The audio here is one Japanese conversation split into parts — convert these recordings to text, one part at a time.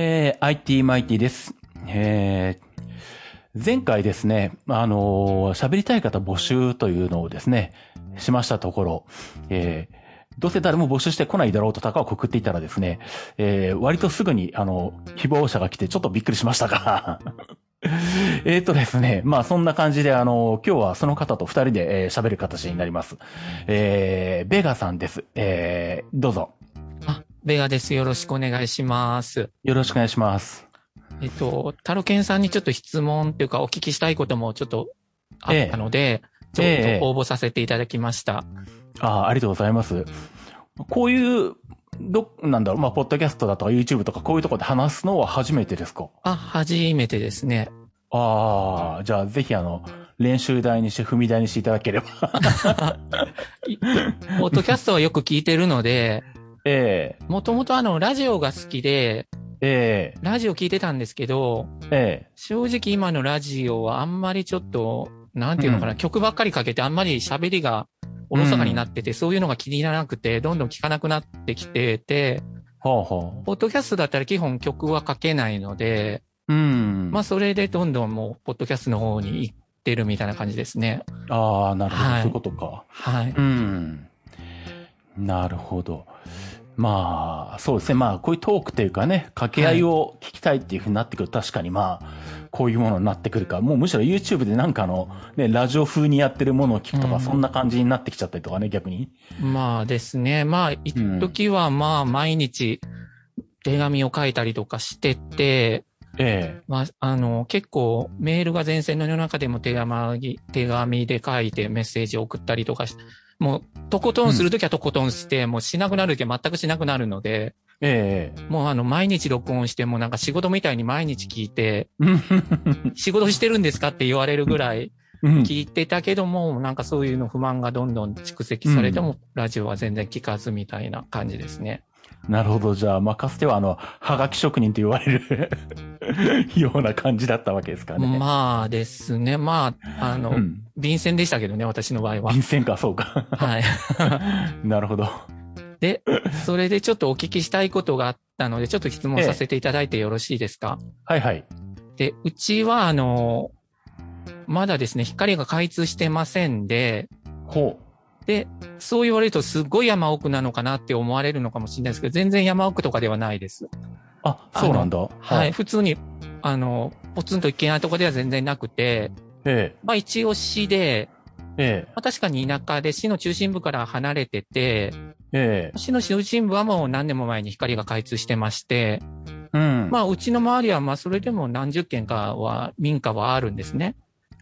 えー、IT マイティです。えー、前回ですね、あのー喋りたい方募集というのをですね、しましたところ、えー、どうせ誰も募集してこないだろうと高をくくっていたらですね、えー、割とすぐに、あの、希望者が来てちょっとびっくりしましたが、えーとですね、まあそんな感じで、あの、今日はその方と二人でえー喋る形になります。えー、ベガさんです。えー、どうぞ。あ、ベガです。よろしくお願いします。よろしくお願いします。えっと、タロケンさんにちょっと質問っていうかお聞きしたいこともちょっとあったので、ちょええっと応募させていただきました。ああ、ありがとうございます。こういう、ど、なんだろう、まあ、ポッドキャストだとか YouTube とかこういうところで話すのは初めてですか？あ、初めてですね。ああ、じゃあぜひあの、練習台にして踏み台にしていただければ。いポッドキャストはよく聞いてるので、ええもともとあの、ラジオが好きで、ええラジオ聞いてたんですけど、ええ正直今のラジオはあんまりちょっと、なんていうのかな、うん曲ばっかりかけてあんまり喋りがおろそかになってて、そういうのが気にならなくて、どんどん聞かなくなってきてて、ほうほポッドキャストだったら基本曲は書けないので、う。うん。まあそれでどんどんもう、ポッドキャストの方に行ってるみたいな感じですね。ああ、なるほど、はいそういうことか。はい。うん。なるほど。まあ、そうですね。まあ、こういうトークというかね、掛け合いを聞きたいっていうふうになってくると、確かにまあ、こういうものになってくるか。もうむしろ YouTube でなんかの、ね、ラジオ風にやってるものを聞くとか、うんそんな感じになってきちゃったりとかね、逆に。まあですね。まあ、一時はまあ毎日手紙を書いたりとかしてて、えまあ、あの、結構メールが前線の世の中でも手紙、手紙で書いてメッセージを送ったりとかし、もう、とことんするときはとことんして、もうしなくなるときは全くしなくなるので、え、えもうあの、毎日録音して、もうなんか仕事みたいに毎日聞いて、え。仕事してるんですかって言われるぐらいうん聞いてたけども、なんかそういうの不満がどんどん蓄積されても、ラジオは全然聞かずみたいな感じですね。なるほど。じゃあ、まあ、かつてはあの、はがき職人と言われる ような感じだったわけですかね。まあですね。まあ、あの、うん。便箋でしたけどね、私の場合は便。箋か、そうか。はい。なるほど。で、それでちょっとお聞きしたいことがあったので、ちょっと質問させていただいてよろしいですか、はいはい。で、うちは、あの、まだですね、光が開通してませんで、ほで、そう言われるとすっごい山奥なのかなって思われるのかもしれないですけど、全然山奥とかではないです。う。あ、そうなんだ。はい。。普通に、あの、ポツンと行けないとこでは全然なくて、えまあ一応市で、え、えまあ、確かに田舎で市の中心部から離れてて、え、え市の中心部はもう何年も前に光が開通してまして、え。うん。まあうちの周りはまあそれでも何十軒かは民家はあるんですね。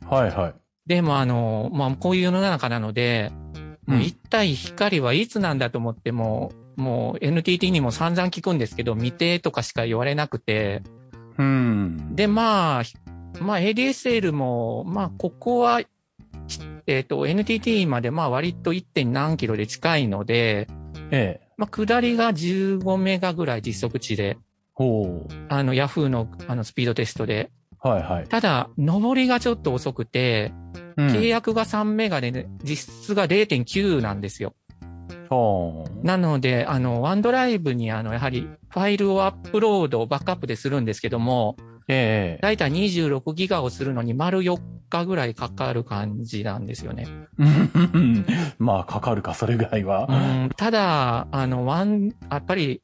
はいはい。でもあの、まあこういう世の中なので、もう一体光はいつなんだと思っても、もう NTT にも散々聞くんですけど、未定とかしか言われなくて、うん。で、まあ、まあ ADSL も、まあここは、えっ、と NTT までまあ割と 1. 点何キロで近いので、ええ。まあ下りが15メガぐらい実測値で、ほあの Yahoo のあのスピードテストで。う。はいはい。ただ、上りがちょっと遅くて、うん契約が3メガで、ね、実質が0.9なんですよ。ほう。なので、あの、ワンドライブにあの、やはりファイルをアップロード、バックアップでするんですけども、ええ。だいたい26ギガをするのに丸4日ぐらいかかる感じなんですよね。う んまあ、かかるか、それぐらいは。うん、ただ、あの、ワン、やっぱり、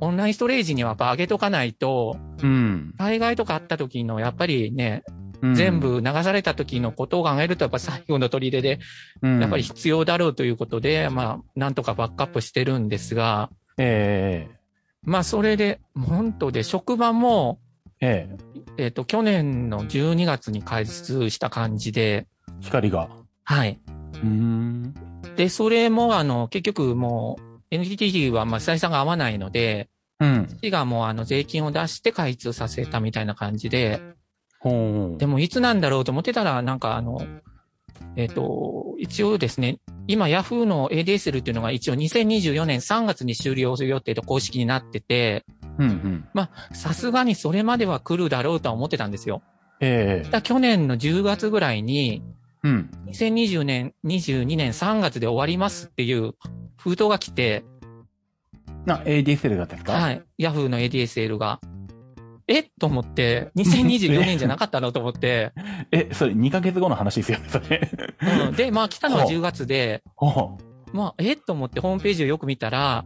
オンラインストレージにはやっぱ上げとかないと、うん。災害とかあった時の、やっぱりね、うん全、部流された時のことを考えると、やっぱ最後の砦で、うんやっぱり、必要だろうということで、まあ、なんとかバックアップしてるんですが、ええ。まあ、それで、本当で、職場も、ええ。えっ、と、去年の12月に開通した感じで、光が。はい。うん。で、それも、あの、結局もう、NTT は、まあ、採算が合わないので、うん。市がもう、あの、税金を出して開通させたみたいな感じで、ほう。でも、いつなんだろうと思ってたら、なんか、あの、えっ、と、一応ですね、今、Yahoo の ADSL っていうのが一応2024年3月に終了する予定と公式になってて、うんうん。まあ、さすがにそれまでは来るだろうとは思ってたんですよ。ええ。だ去年の10月ぐらいに、うん。2020年、22年3月で終わりますっていう封筒が来て、な、ADSL がですか？はいい。Yahoo の ADSL が。え？と思って、2024年じゃなかったの？と思って、え、それ2ヶ月後の話ですよね、それ。うん、で、まあ 来たのはほう10月で、ほまあ、え？と思ってホームページをよく見たら、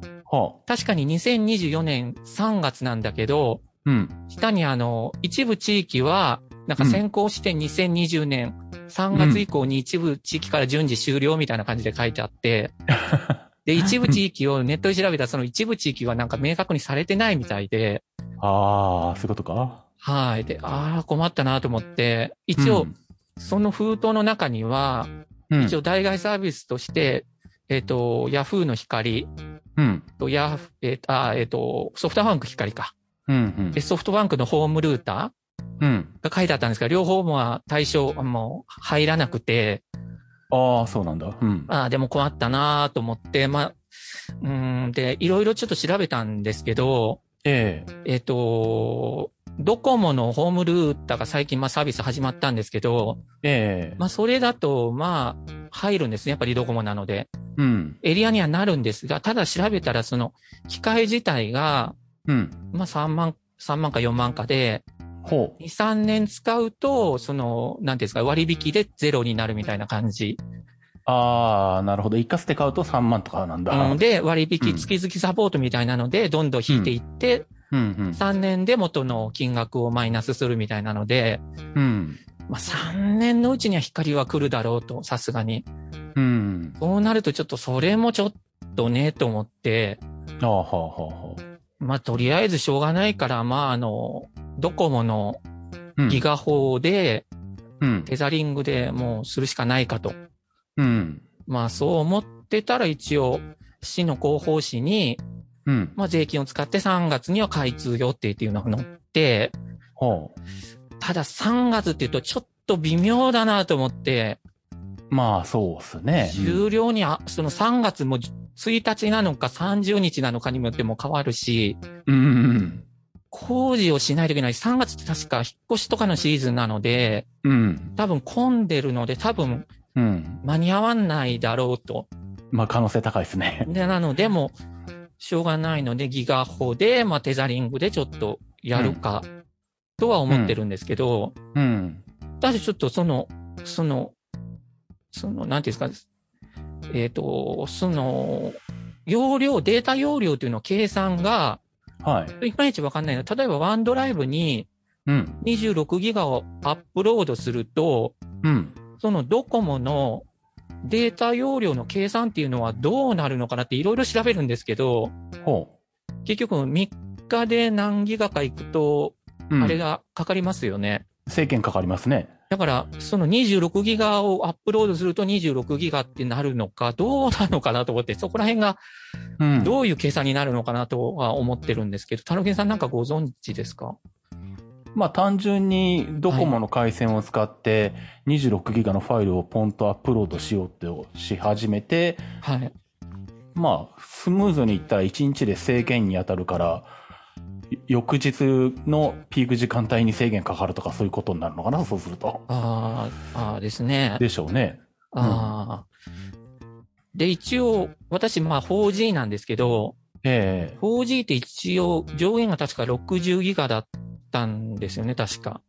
確かに2024年3月なんだけど、う。うん。下にあの、一部地域は、なんか先行して2020年3月以降に一部地域から順次終了みたいな感じで書いてあって、で、一部地域をネットで調べたらその一部地域はなんか明確にされてないみたいで、ああ、そういうことか？はい。で、ああ、困ったなと思って、一応、その封筒の中には、うん、一応代替サービスとして、えっ、と、ヤフーの光うん。と、ヤフ、えっ、と、あーえっ、と、ソフトバンク光か。うん。うんで、。ソフトバンクのホームルータうん。ーが書いてあったんですが、両方も対象、もう入らなくて、ああ、そうなんだ。うん。ああ、でも困ったなと思って、まあ、うーん、で、いろいろちょっと調べたんですけど、えええっ、と、ドコモのホームルーターが最近まあサービス始まったんですけど、ええまあそれだとまあ入るんですね。やっぱりドコモなので。うん。エリアにはなるんですが、ただ調べたらその機械自体がうん。まあ3万、3万か4万かで、ほ2、3年使うと、その、なんていうんですか、割引でゼロになるみたいな感じ。う。ああ、なるほど。一括で買うと3万とかなんだ。うん、で、割引うん月々サポートみたいなので、どんどん引いていって、うん。うん。3年で元の金額をマイナスするみたいなので、うん。まあ3年のうちには光は来るだろうと、さすがに。うん。そうなるとちょっとそれもちょっとね、と思って、ああ、はあ、はあ、はあ。まあとりあえずしょうがないから、まああの、ドコモのうんギガ法で、うん。テザリングでもうするしかないかと。うん。まあそう思ってたら一応、市の広報誌に、うん。まあ税金を使って3月には開通予定っていうのが載って、ほただ3月って言うとちょっと微妙だなと思って、う。まあ、そうっすね。終了にあ、その3月も1日なのか30日なのかにもよっても変わるし、うん。うん。工事をしないといけない。3月って確か引っ越しとかのシーズンなので、うん。多分混んでるので多分うん。間に合わないだろうと。まあ、可能性高いですね。で、なのでもう、しょうがないのでギガ法で、まあテザリングでちょっとやるか、とは思ってるんですけど、うん。ただちょっとその、その、その、なんていうんですか、えっ、と、その、容量、データ容量というの計算が、はい。いまいちわかんないの。例えばワンドライブにうん。26ギガをアップロードすると、うん。そのドコモのデータ容量の計算っていうのはどうなるのかなっていろいろ調べるんですけど、ほ結局3日で何ギガか行くと、う。うんあれがかかりますよね。制限かかりますね。だから、その26ギガをアップロードすると26ギガってなるのか、どうなのかなと思って、そこら辺がうん。どういう計算になるのかなとは思ってるんですけど、タロケンさんなんかご存知ですか？まあ単純にドコモの回線を使って26ギガのファイルをポンとアップロードしようってし始めて、はい。まあスムーズにいったら1日で制限に当たるから、い翌日のピーク時間帯に制限かかるとかそういうことになるのかなそうすると。あーあーですね。でしょうね。ああ。で、一応、私、まあ 4G なんですけど、ええ 4G って一応上限が確か60ギガだったんですよね、確か。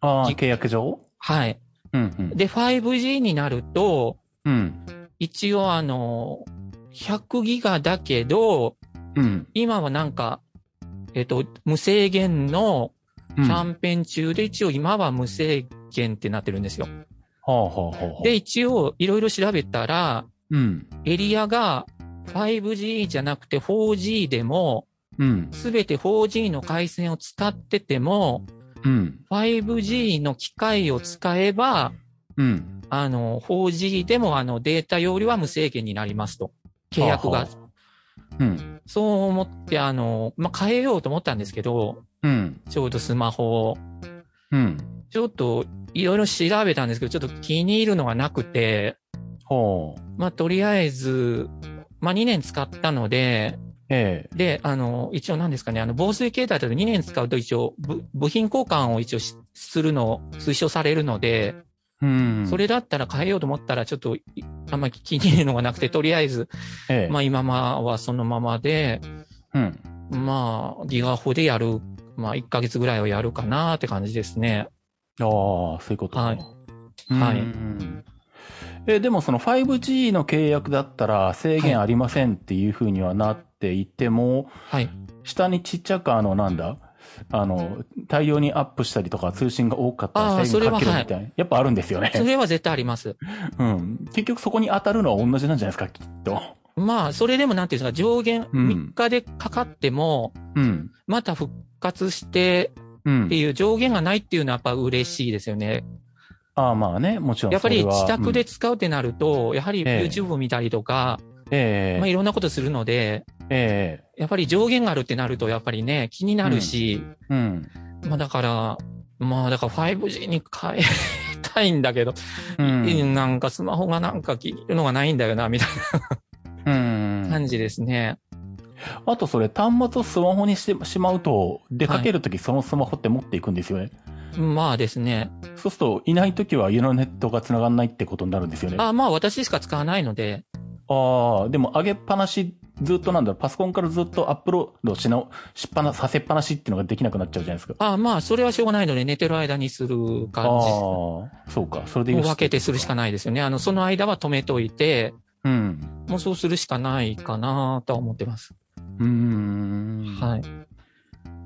ああ、じ契約上？はい。うんうん。で、5G になると、うん。一応あの、100ギガだけど、うん。今はなんか、えっと、無制限のうん。キはャンペーン中で一応今は無制限ってなってるんですよ。あはあはあはあ。で、一応いろいろ調べたら、うん。エリアが 5G じゃなくて 4G でも、うん。すべて 4G の回線を使ってても、うん。5G の機械を使えば、うん。あの、4G でもあのデータ容量は無制限になりますと。契約が。うん。そう思って、あの、まあ、変えようと思ったんですけど、うん。ちょうどスマホを。うん。ちょっと、いろいろ調べたんですけど、ちょっと気に入るのがなくて、ほう。まあ、とりあえず、まあ、2年使ったので、ええで、あの、一応何ですかね、あの、防水携帯だと2年使うと一応、部部品交換を一応しするのを推奨されるので、うん。それだったら変えようと思ったら、ちょっとい、あんまり気に入るのがなくて、とりあえず、ええまあ今まはそのままで、うん。まあ、ギガホでやるまあ1ヶ月ぐらいはやるかなって感じですね。ああ、そういうことか。はいうんはいえ、でもその 5G の契約だったら制限ありませんっていうふうにはなっていても、はい。下にちっちゃくあの、なんだあの、大量にアップしたりとか通信が多かったあーら制限かけるみたいな。やっぱあるんですよね。それは絶対あります。うん。結局そこに当たるのは同じなんじゃないですか、きっと。まあ、それでもなんていうんですか、上限うん3日でかかっても、うん。また復活してうんって。いう上限がないっていうのはやっぱ嬉しいですよね。ああ、まあね、もちろんやっぱり自宅で、使うってなると、やはりええ YouTube 見たりとか、うんええまあいろんなことするので、えやっぱり上限があるってなると、やっぱりね、気になるし、えうん。まあだから、まあだから 5G に変えたいんだけど、うん。なんかスマホがなんか気に入るのがないんだよな、みたいうんな感じですね。あとそれ端末をスマホにしてしまうと、出かけるときそのスマホって持っていくんですよね。まあですね。そうすると、いないときは家のネットが繋がんないってことになるんですよね。ああまあ私しか使わないので、あー、でも上げっぱなし、ずっとなんだろう、パソコンからずっとアップロードしな、しっぱな、させっぱなしっていうのができなくなっちゃうじゃないですか。あまあそれはしょうがないので寝てる間にするああ感じ。ー、そうか。それでよしもう分けてするしかないですよね。あの、その間は止めといて、うん。もうそうするしかないかなとは思ってます。うーん。はい。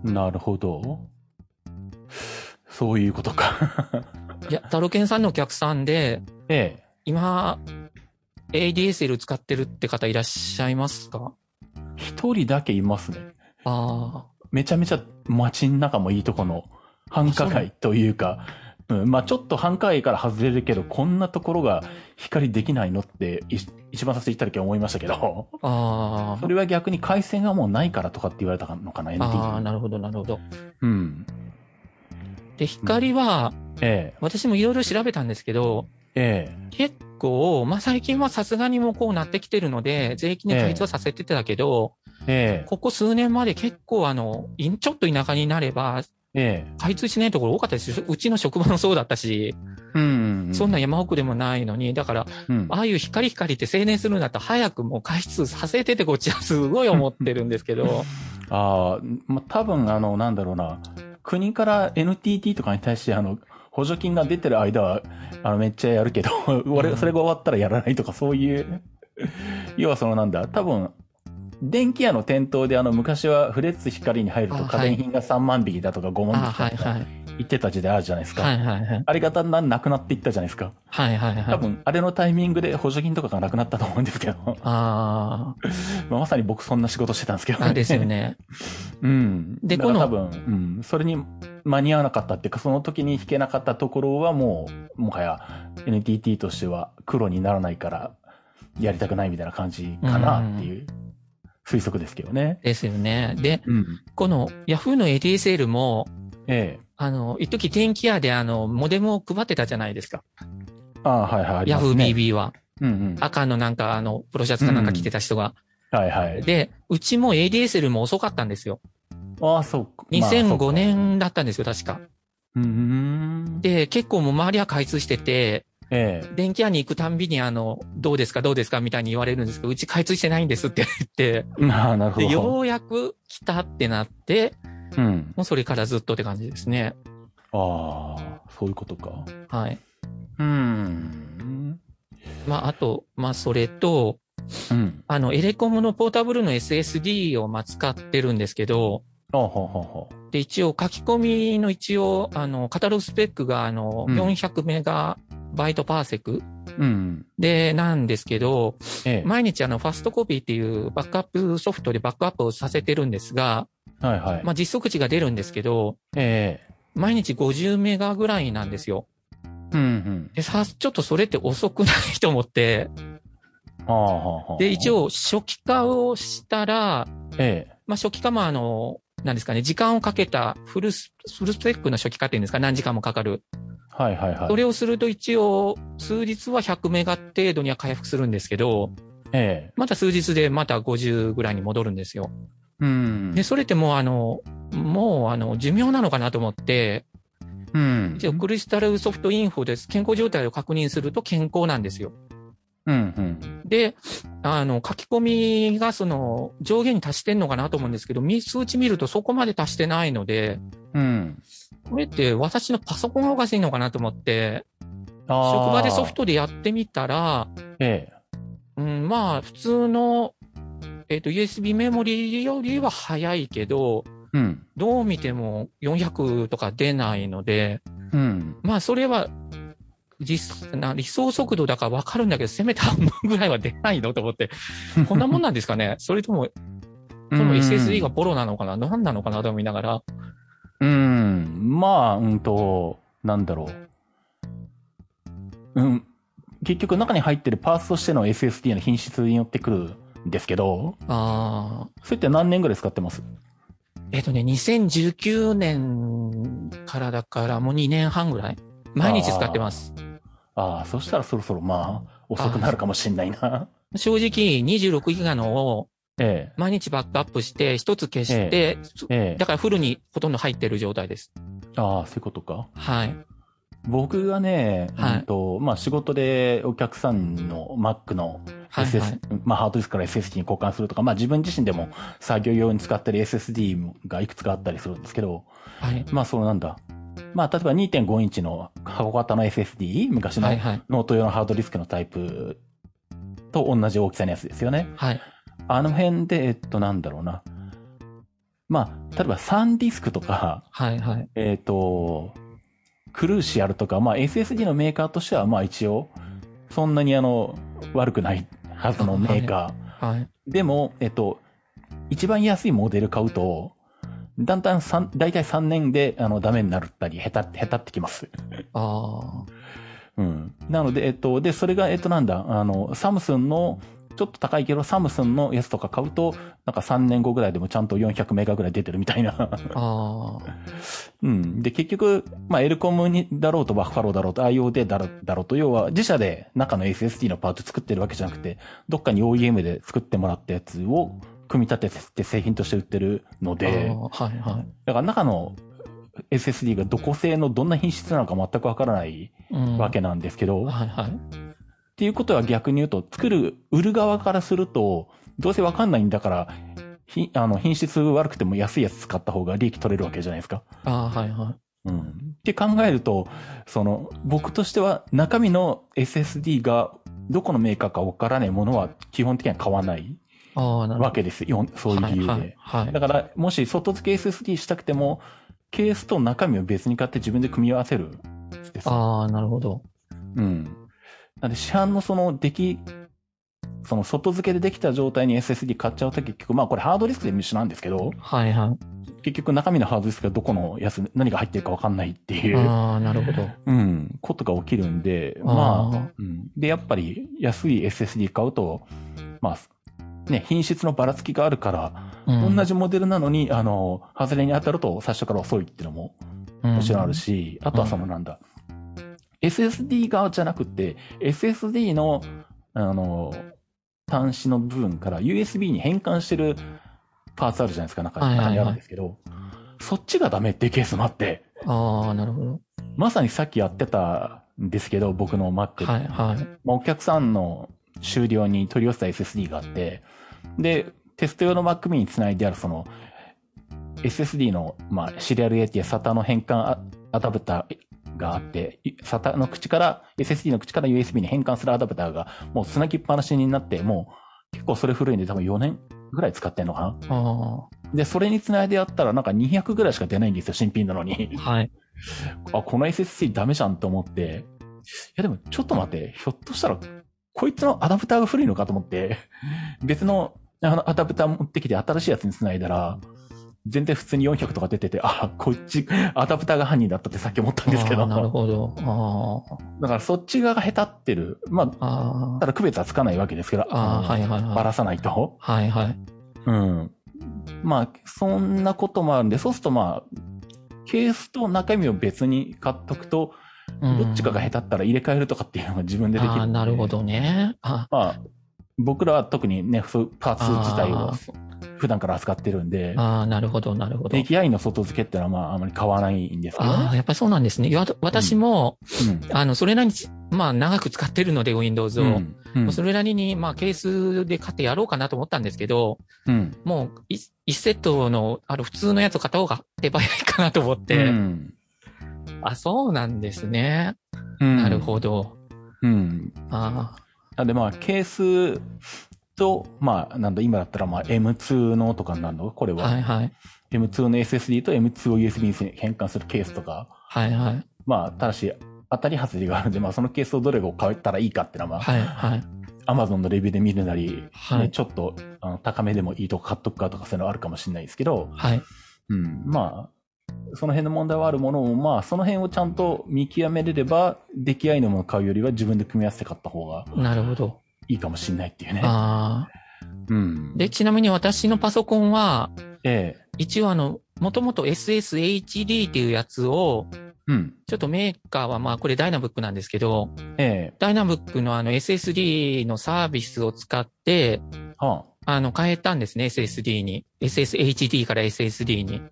なるほど。そういうことか。いや、タロケンさんのお客さんで、ええ。今、ADSL 使ってるって方いらっしゃいますか？一人だけいますね。あめちゃめちゃ街の中もいいとこの繁華街というか、うん、まあちょっと繁華街から外れるけど、こんなところが光できないのって、い一番最初言った時は思いましたけど、あ、あそれは逆に回線がもうないからとかって言われたのかな、あ、NT ああ、なるほど、なるほど。うん。で、光は、え私もいろいろ調べたんですけど、え、え。結構、まあ最近はさすがにもうこうなってきてるので、税金で開通はさせてたけど、え、えここ数年まで結構あの、いちょっと田舎になれば、え、え開通しないところ多かったですよ。うちの職場もそうだったし、え。うん。そんな山奥でもないのに、だから、うん。ああいう光光って青年するんだったら早くもう開通させててこっちはすごい思ってるんですけど、ああ、まあ、多分あの、なんだろうな、国から NTT とかに対してあの、補助金が出てる間は、あの、めっちゃやるけど、俺、それが終わったらやらないとか、そういう、要はそのなんだ、多分、電気屋の店頭であの、昔はフレッツ光に入ると家電品が3万匹だとか5万匹だとかはい。言ってた時代あるじゃないですか。はいはいはい。あれがだんなくなっていったじゃないですか。はいはいはい。多分、あれのタイミングで補助金とかがなくなったと思うんですけど、あ まあまさに僕そんな仕事してたんですけどあ、あですよ。ね。うん。でこの多分、うん。それに間に合わなかったっていうか、その時に弾けなかったところはもう、もはや NTT としては黒にならないから、やりたくないみたいな感じかなっていう推測ですけどね。ですよね。で、うん。この Yahoo の ADSL も、ええ。あの、一時電気屋であの、モデムを配ってたじゃないですか。ああ、はいはい。ね Yahoo BB は。うんうん。赤のなんかあの、プロシャツかなんか着てた人が。はいはい。で、うちも ADSL も遅かったんですよ。ああ、そうか。まあそう2005か。年だったんですよ、確か。うーん。で、結構もう周りは開通してて、ええ。電気屋に行くたんびにあの、どうですかどうですかみたいに言われるんですけど、うち開通してないんですって言って、ま あ、なるほで、ど。ようやく来たってなって、うん。もうそれからずっとって感じですね。ああ、そういうことか。はい。うーん。まあ、あと、まあ、それと、うん。あの、エレコムのポータブルの SSD をまあ使ってるんですけど、あほうほうほう。で、一応書き込みの一応、あの、カタログスペックが、あの、うん400メガバイトパーセクうん。で、なんですけど、ええ。毎日あの、ファストコピーっていうバックアップソフトでバックアップをさせてるんですが、はいはい。まあ、実測値が出るんですけど、ええ。毎日50メガぐらいなんですよ。うんうん。で、さ、ちょっとそれって遅くないと思って、はあはあはあ。で、一。応初期化をしたら、ええ。まあ、初期化もあの、なんですかね、時間をかけたフルス、フルスペックの初期化っていうんですか、何時間もかかる。はいはいはい。それをすると一応、数日は100メガ程度には回復するんですけど、ええ。また数日でまた50ぐらいに戻るんですよ。うん。で、それってもうあの、もうあの、寿命なのかなと思って、うん。一応クリスタルソフトインフォです。健康状態を確認すると健康なんですよ。うん、うん。で、あの、書き込みがその上限に達してんのかなと思うんですけど、み数値見るとそこまで達してないので、うん。これって私のパソコンがおかしいのかなと思って、あ職場でソフト。トでやってみたら、ええ。うん、まあ、普通の、えっ、と、USB メモリよりは早いけど、うん。どう見ても400とか出ないので、うん。まあ、それは、実、な理想速度だからわかるんだけど、せめて半分ぐらいは出ないのと思って、こんなもんなんですかね？それとも、この SSD がボロなのかな？何なのかな？と思いながら、うん。まあ、うんと、なんだろう。うん。結局中に入ってるパーツとしての SSD の品質によってくるんですけど、ああ、それって何年ぐらい使ってます？えっ、とね、2019年からだからもう2年半ぐらい。毎日使ってます。ああ、そしたらそろそろまあ、遅くなるかもしんないな。正直26ギガのをえ毎日バックアップして、一つ消して、ええ。えだからフルにほとんど入ってる状態です。え。ああ、そういうことか。はい。僕がね、はいうんと、まあ仕事でお客さんの Mac のはい SS、はい。まあハードディスクから SSD に交換するとか、まあ自分自身でも作業用に使ってる SSD がいくつかあったりするんですけど、はい。まあそうなんだ。まあ例えば2.5インチの箱型の SSD、昔のはいはい。ノート用のハードディスクのタイプと同じ大きさのやつですよね。はい。あの辺で、えっとなんだろうな。まあ、例えば SanDisk とか、はいはい。えっ、と、 Crucial とか、まあ SSD のメーカーとしては、まあ一応、そんなにあの、悪くないはずのメーカー。はい。でも、えっと、一番安いモデル買うと、だんだん三、だいたい3年で、あの、ダメになったり、へた、へたってきます。あうん。なので、えっと、で、それが、えっと、なんだ、あの、サムスンの、ちょっと高いけど、サムスンのやつとか買うと、なんか3年後ぐらいでもちゃんと400メガぐらい出てるみたいな。あ。ああ。うん。で、結局、まあ、エルコムにだろうと、バッファローだろうと、IO だろうだろうと、要は、自社で中の SSD のパーツ作ってるわけじゃなくて、どっかに OEM で作ってもらったやつを、組み立てて製品として売ってるので、はいはい。だから中の SSD がどこ製のどんな品質なのか全くわからないうんわけなんですけど、はいはい。っていうことは逆に言うと、作る、売る側からすると、どうせわかんないんだから、ひあの品質悪くても安いやつ使った方が利益取れるわけじゃないですか。ああ、はいはい。うん。って考えると、その、僕としては中身の SSD がどこのメーカーかわからないものは基本的には買わない。わけですよ。そういう理由で。はいはい。はいだから、もし外付け SSD したくても、ケースと中身を別に買って自分で組み合わせるんです。ああ、なるほど。うん。なんで市販のその出来、その外付けでできた状態に SSD 買っちゃうと結局、まあこれハードディスクでも一緒なんですけど、はいはい。結局中身のハードディスクがどこのやつ、何が入ってるかわかんないっていう、ああ、なるほど。うん、ことが起きるんで、まあ、うん。で、やっぱり安い SSD 買うと、まあ、ね、品質のばらつきがあるから、うん同じモデルなのに、あの、外れに当たると最初から遅いっていうのももちろんある。し、あとはそのなんだ、SSD 側じゃなくて、SSD の、あの、端子の部分から USB に変換してるパーツあるじゃないですか、中にはいあるんですけど、そっちがダメってケースもあって、うんああ、なるほど。まさにさっきやってたんですけど、僕の Mac。はいはい。まあお客さんの終了に取り寄せた SSD があって、で、テスト用の Mac mini につないであるその SSD の、まあ、シリアル A っていう SATA の変換アアダプターがあって、い SATA の口から、SSD の口から USB に変換するアダプターがもうつなぎっぱなしになって、もう結構それ古いんで多分4年ぐらい使ってんのかな？あで、それにつないでやったらなんか200ぐらいしか出ないんですよ、新品なのにあ、。はい。あ、この SSD ダメじゃんと思って、いやでもちょっと待って、ひょっとしたら、こいつのアダプターが古いのかと思って、別のあのアダプター持ってきて新しいやつに繋いだら、全然普通に400とか出てて、あ、こっち、アダプターが犯人だったってさっき思ったんですけど。なるほど。あだからそっち側が下手ってる。まあ、あ。あただ区別はつかないわけですけど、あ。はいはいはい。ばらさないと。はいはい。うん。まあ、そんなこともあるんで、そうするとまあ、ケースと中身を別に買っとくと、うんどっちかが下手ったら入れ替えるとかっていうのが自分でできる。ああ、なるほどね。あまあ、僕らは特にね、パーツ自体をあ普段から扱ってるんで、ああ、なるほど、なるほど。出来合いの外付けってのはまああまり買わないんですけどああ、ね。やっぱりそうなんですね。私も、うんあの、それなりに、まあ、長く使ってるので、Windows を。うんうんそれなりに、まあ、ケースで買ってやろうかなと思ったんですけど、うんもう、い一セットの、ある普通のやつを買った方が手早いかなと思って、うんあ、そうなんですね。うんなるほど。うん。あなんでまあ、ケースと、まあ、なんだ、今だったらまあ M2 のとかになるの？これあ、は。はいはい。M2 の SSD と M2 を USB に変換するケースとか。はいはい。まあ、ただし、当たり外れがあるんで、まあ、そのケースをどれを買ったらいいかっていうのは、まあ、はいはい。Amazon のレビューで見るなり、はいねちょっとあの高めでもいいとこ買っとくかとかそういうのあるかもしれないですけど、はい。うん、まあ、その辺の問題はあるものも、まあ、その辺をちゃんと見極めれれば、出来合いのものを買うよりは自分で組み合わせて買った方がなるほど。いいかもしれないっていうね。ああ。うん。で、ちなみに私のパソコンは、ええ。一応あの、もともと SSHD っていうやつを、うん。ちょっとメーカーはまあこれダイナブックなんですけど、えダイナブックのあの SSD のサービスを使って、え。はあの変えたんですね、SSD に。SSHD から SSD に。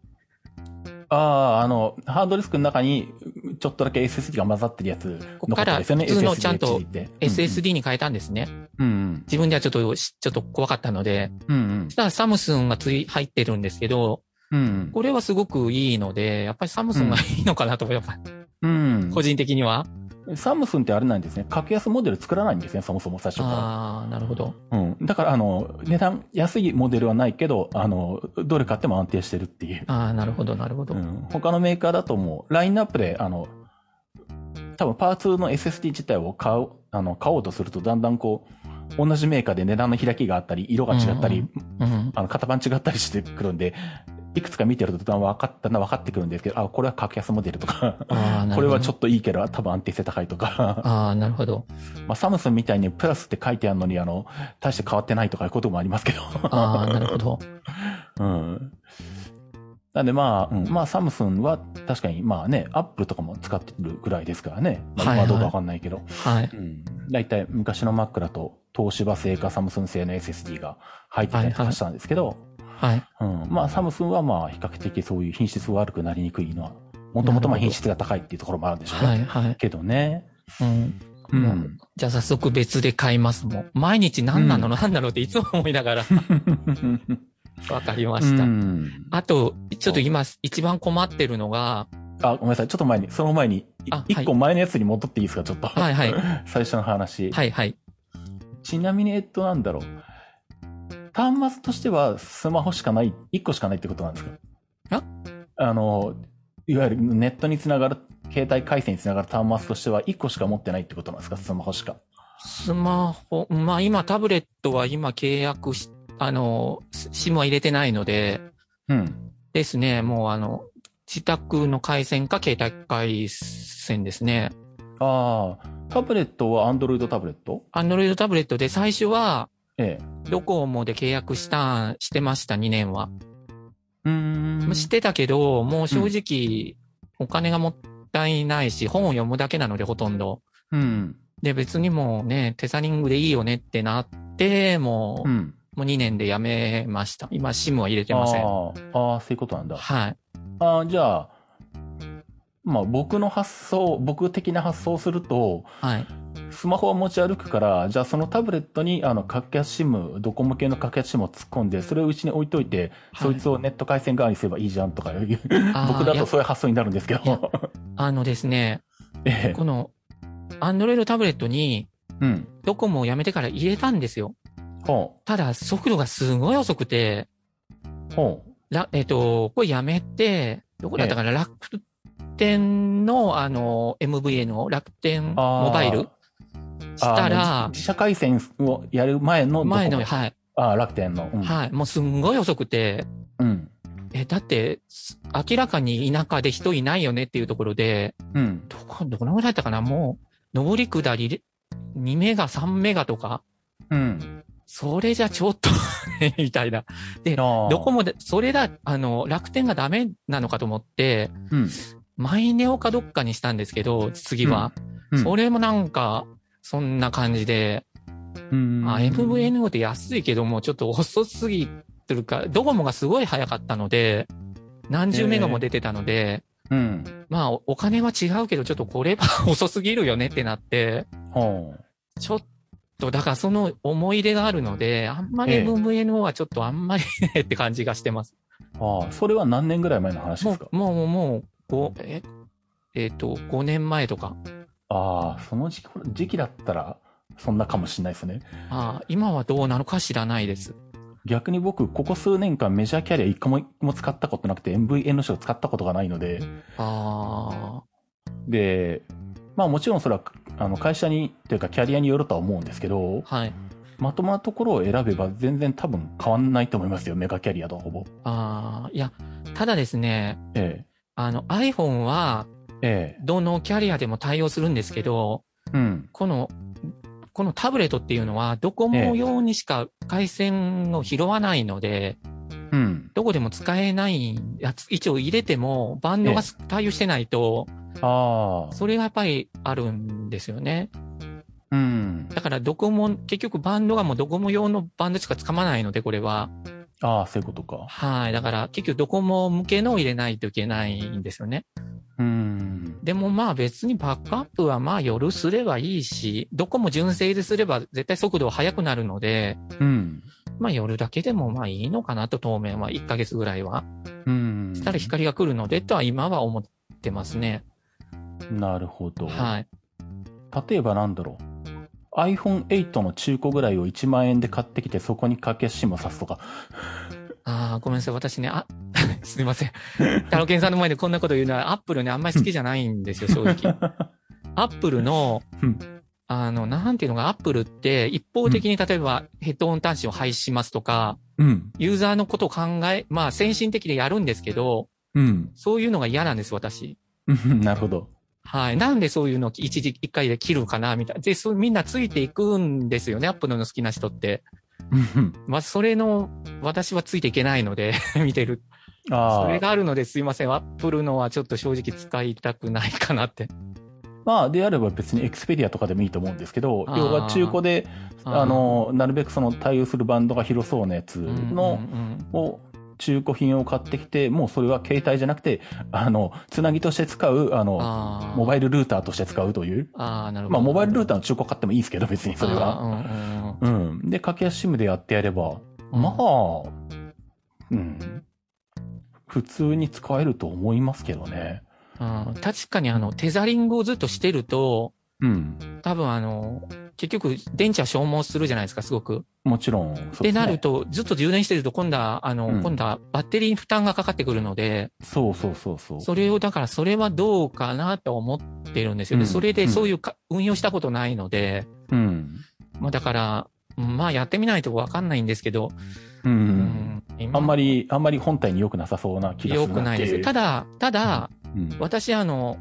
あ。ああ、あの、ハードディスクの中に、ちょっとだけ SSD が混ざってるやつここから。普通のちゃんと。SSD に変えたんですね。うんうん。自分ではちょっと、しちょっと怖かったので。うんうんそ。したらサムスンがつい、入ってるんですけど、うんうん。これはすごくいいので、やっぱりサムスンがいいのかなと、やっぱりうん。個人的には。サムスンってあれなんですね。格安モデル作らないんですね、そもそも最初かああ、なるほど。ら。うん。だから、あの、値段、安いモデルはないけど、あの、どれ買っても安定してるっていう。ああ、なるほど、なるほど。うん。他のメーカーだともう、ラインナップで、あの、多分パーツの SSD 自体を買う、あの、買おうとすると、だんだんこう、同じメーカーで値段の開きがあったり、色が違ったり、うん。あの、型番違ったりしてくるんで、いくつか見てるとだんだん分かったな、分かってくるんですけど、あ、これは格安モデルとか。これはちょっといいけど、多分安定性高いとか、ああ、なるほど。まあ、サムスンみたいにプラスって書いてあるのに、あの、大して変わってないとかいうこともありますけど。ああ、なるほど。うん。なんでまあ、うん、まあサムスンは確かにまあね、アップルとかも使ってるぐらいですからね。まあ、どうかわかんないけど。はい。うん。だいたい昔の Mac だと東芝製かサムスン製の SSD が入ってたりとかしたんですけど、はい。うん。まあサムスンはまあ比較的そういう品質悪くなりにくいのは、もともとまあ品質が高いっていうところもあるんでしょうね。はい。はい。けどね。うん。ううんん。じゃあ早速別で買いますもん。毎日何なの、何なの？っていつも思いながら わかりました。うんあと、ちょっと今一番困ってるのが、あ、ごめんなさい。ちょっと前に、その前に、いあ一個前のやつに戻っていいですか、ちょっと。はいはい。最初の話。はいはい。ちなみに、えっと、なんだろう。端末としてはスマホしかない、1個しかないってことなんですか？ああの、いわゆるネットにつながる、携帯回線につながる端末としては1個しか持ってないってことなんですか？スマホしか。スマホ、まあ今タブレットは今契約し、あの、SIM は入れてないので、うん。ですね、もうあの、自宅の回線か携帯回線ですね。ああ、タブレットは Android タブレット？アンドロイドタブレットで最初はええ。ドコモで契約した、してました、2年は。うーん。してたけど、もう正直、お金がもったいないし、本を読むだけなので、ほとんど。うん。で、別にもうね、テザリングでいいよねってなって、もう、うん。もう2年でやめました。今、SIM は入れてません。あーあー、そういうことなんだ。はい。ああ、じゃあ、まあ僕の発想、僕的な発想をすると、はい。スマホを持ち歩くから、じゃあそのタブレットにあの格安 SIM、ドコモ系の格安 SIM を突っ込んで、それをうちに置いといて、はいそいつをネット回線側にすればいいじゃんとかいう、僕だとそういう発想になるんですけど。あのですね、ええ。この、アンドロイドタブレットに、うん。ドコモをやめてから入れたんですよ。ほただ、速度がすごい遅くて、う。ほらえっ、と、これやめて、どこだったかな、楽天の、あの、MVN 楽天モバイルう。したあらの、自社回線をやる前の前の、はい、ああ、楽天の。うん。はい、もうすんごい遅くて、うん。え、だって、す明らかに田舎で人いないよねっていうところで、うん。どこ、どのぐらいだったかな？もう、上り下り、2メガ、3メガとか、うん。それじゃちょっと みたいな。で、どどこもで、それだ、あの、楽天がダメなのかと思って、うん。マイネオかどっかにしたんですけど、次は。うんそれもなんか、そんな感じで、うん。あ、MVNO って安いけども、ちょっと遅すぎってるか、ドコモがすごい早かったので、何十メガも出てたので、うん。まあ、おお金は違うけど、ちょっとこれは遅すぎるよねってなって。ちょっと、だからその思い出があるので、あんまりええ MVNO はちょっとあんまりねって感じがしてます。ああ、それは何年ぐらい前の話ですか？もう、もう、もう、もう、こう、え、えっ、と、5年前とか。ああ、その時期時期だったら、そんなかもしれないですね。ああ、今はどうなのか知らないです。逆に僕、ここ数年間メジャーキャリア一個もも使ったことなくて MVN 賞使ったことがないので、あで、まあもちろんそれは、あの、会社に、というかキャリアによるとは思うんですけど、あ、はい。まともなところを選べば全然多分変わんないと思いますよ、メガキャリアとほぼ。ああ、いや、ただですね、えあの iPhone はえ、えどのキャリアでも対応するんですけど、え、うん、この、このタブレットっていうのはドコモ用にしか回線を拾わないので、うん。どこでも使えないやつ、一応入れてもバンドが対応してないと、ああ、それがやっぱりあるんですよね。うん。だからドコモ、結局バンドがもうドコモ用のバンドしかつかまないので、これは。ああ、そういうことか。はい。だから結局ドコモ向けのを入れないといけないんですよね。うん。でもまあ別にバックアップはまあ夜すればいいし、どこも純正ですれば絶対速度は速くなるので、うん。まあ夜だけでもまあいいのかなと当面は1ヶ月ぐらいは。うん。したら光が来るのでとは今は思ってますね。なるほど。はい。例えばなんだろう。iPhone8 の中古ぐらいを1万円で買ってきて、そこに掛け SIM を挿すとか。ああ、ごめんなさい。私ね、あ、すいません。タロケンさんの前でこんなこと言うのはアップルね、あんまり好きじゃないんですよ、正直。アップルのうん、あの、なんていうのが、アップルって一方的に例えばヘッドホン端子を廃止しますとか、うん。ユーザーのことを考え、まあ先進的でやるんですけど、うん。そういうのが嫌なんです、私。うんなるほど。はい。なんでそういうのを一時一回で切るかな、みたいな。で、そうみんなついていくんですよね、アップルの好きな人って。うんまあ、それの、私はついていけないので、見てる。ああ。それがあるのですいません。アップルのはちょっと正直使いたくないかなって。まあ、であれば別に Xperia とかでもいいと思うんですけど、要は中古で、あの、なるべくその対応するバンドが広そうなやつうん、の、うんを、中古品を買ってきて、もうそれは携帯じゃなくて、あの、つなぎとして使う、あの、あーモバイルルーターとして使うという。あー、なるほど。まあ、モバイルルーターの中古買ってもいいですけど、別にそれは。うんうん。で、駆け足 SIM でやってやれば、うんまあ、うん。普通に使えると思いますけどね。うん確かにあの、テザリングをずっとしてると、うん。多分あの、結局電池は消耗するじゃないですか、すごく。もちろん。で、すねなると、ずっと充電してると、今度は、あの、うん今度はバッテリーに負担がかかってくるので、そうそうそうそう。それを、だからそれはどうかなと思ってるんですよね。うんそれでそういうか、運用したことないので、うん。まあだから、うんまあやってみないとわかんないんですけど、う。うんん、今あんまり、あんまり本体に良くなさそうな気がす良るなっていう。くないです。ただ、ただ、うん。私あの、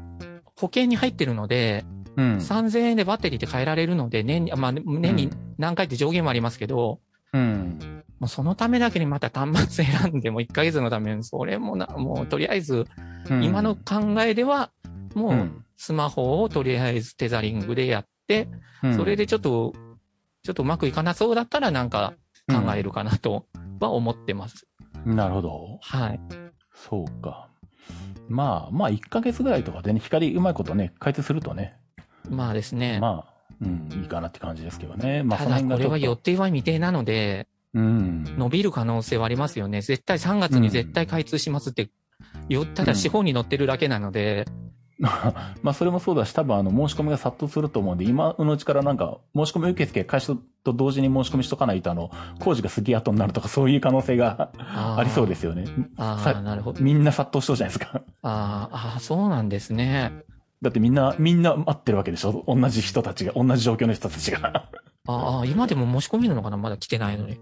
保険に入ってるので、うん。3000円でバッテリーって変えられるので、年に、まあ年に何回って上限もありますけど、うん。もうそのためだけにまた端末選んでも1ヶ月のために、それもな、もうとりあえず、うん今の考えでは、もう。うんスマホをとりあえずテザリングでやって、うんそれでちょっと、ちょっとうまくいかなそうだったらなんか考えるかなとは思ってます。なるほど。はい。そうか。まあ、まあ、1ヶ月ぐらいとかでね、光うまいことね、開通するとね、まあですね。まあ、うん、いいかなって感じですけどね。まあ、ただこれは予定は未定なので、うん。伸びる可能性はありますよね。絶対3月に絶対開通しますって、よただ資本に乗ってるだけなので、まあ、それもそうだし、多分あの、申し込みが殺到すると思うんで、今のうちからなんか、申し込み受付開始と同時に申し込みしとかないと、あの、工事が過ぎ後になるとか、そういう可能性があありそうですよね。さああ、なるほど。みんな殺到しそうじゃないですか。あーあー、そうなんですね。だってみんな、みんな待ってるわけでしょ？同じ人たちが、同じ状況の人たちが。ああ、今でも申し込みなのかな？まだ来てないのに。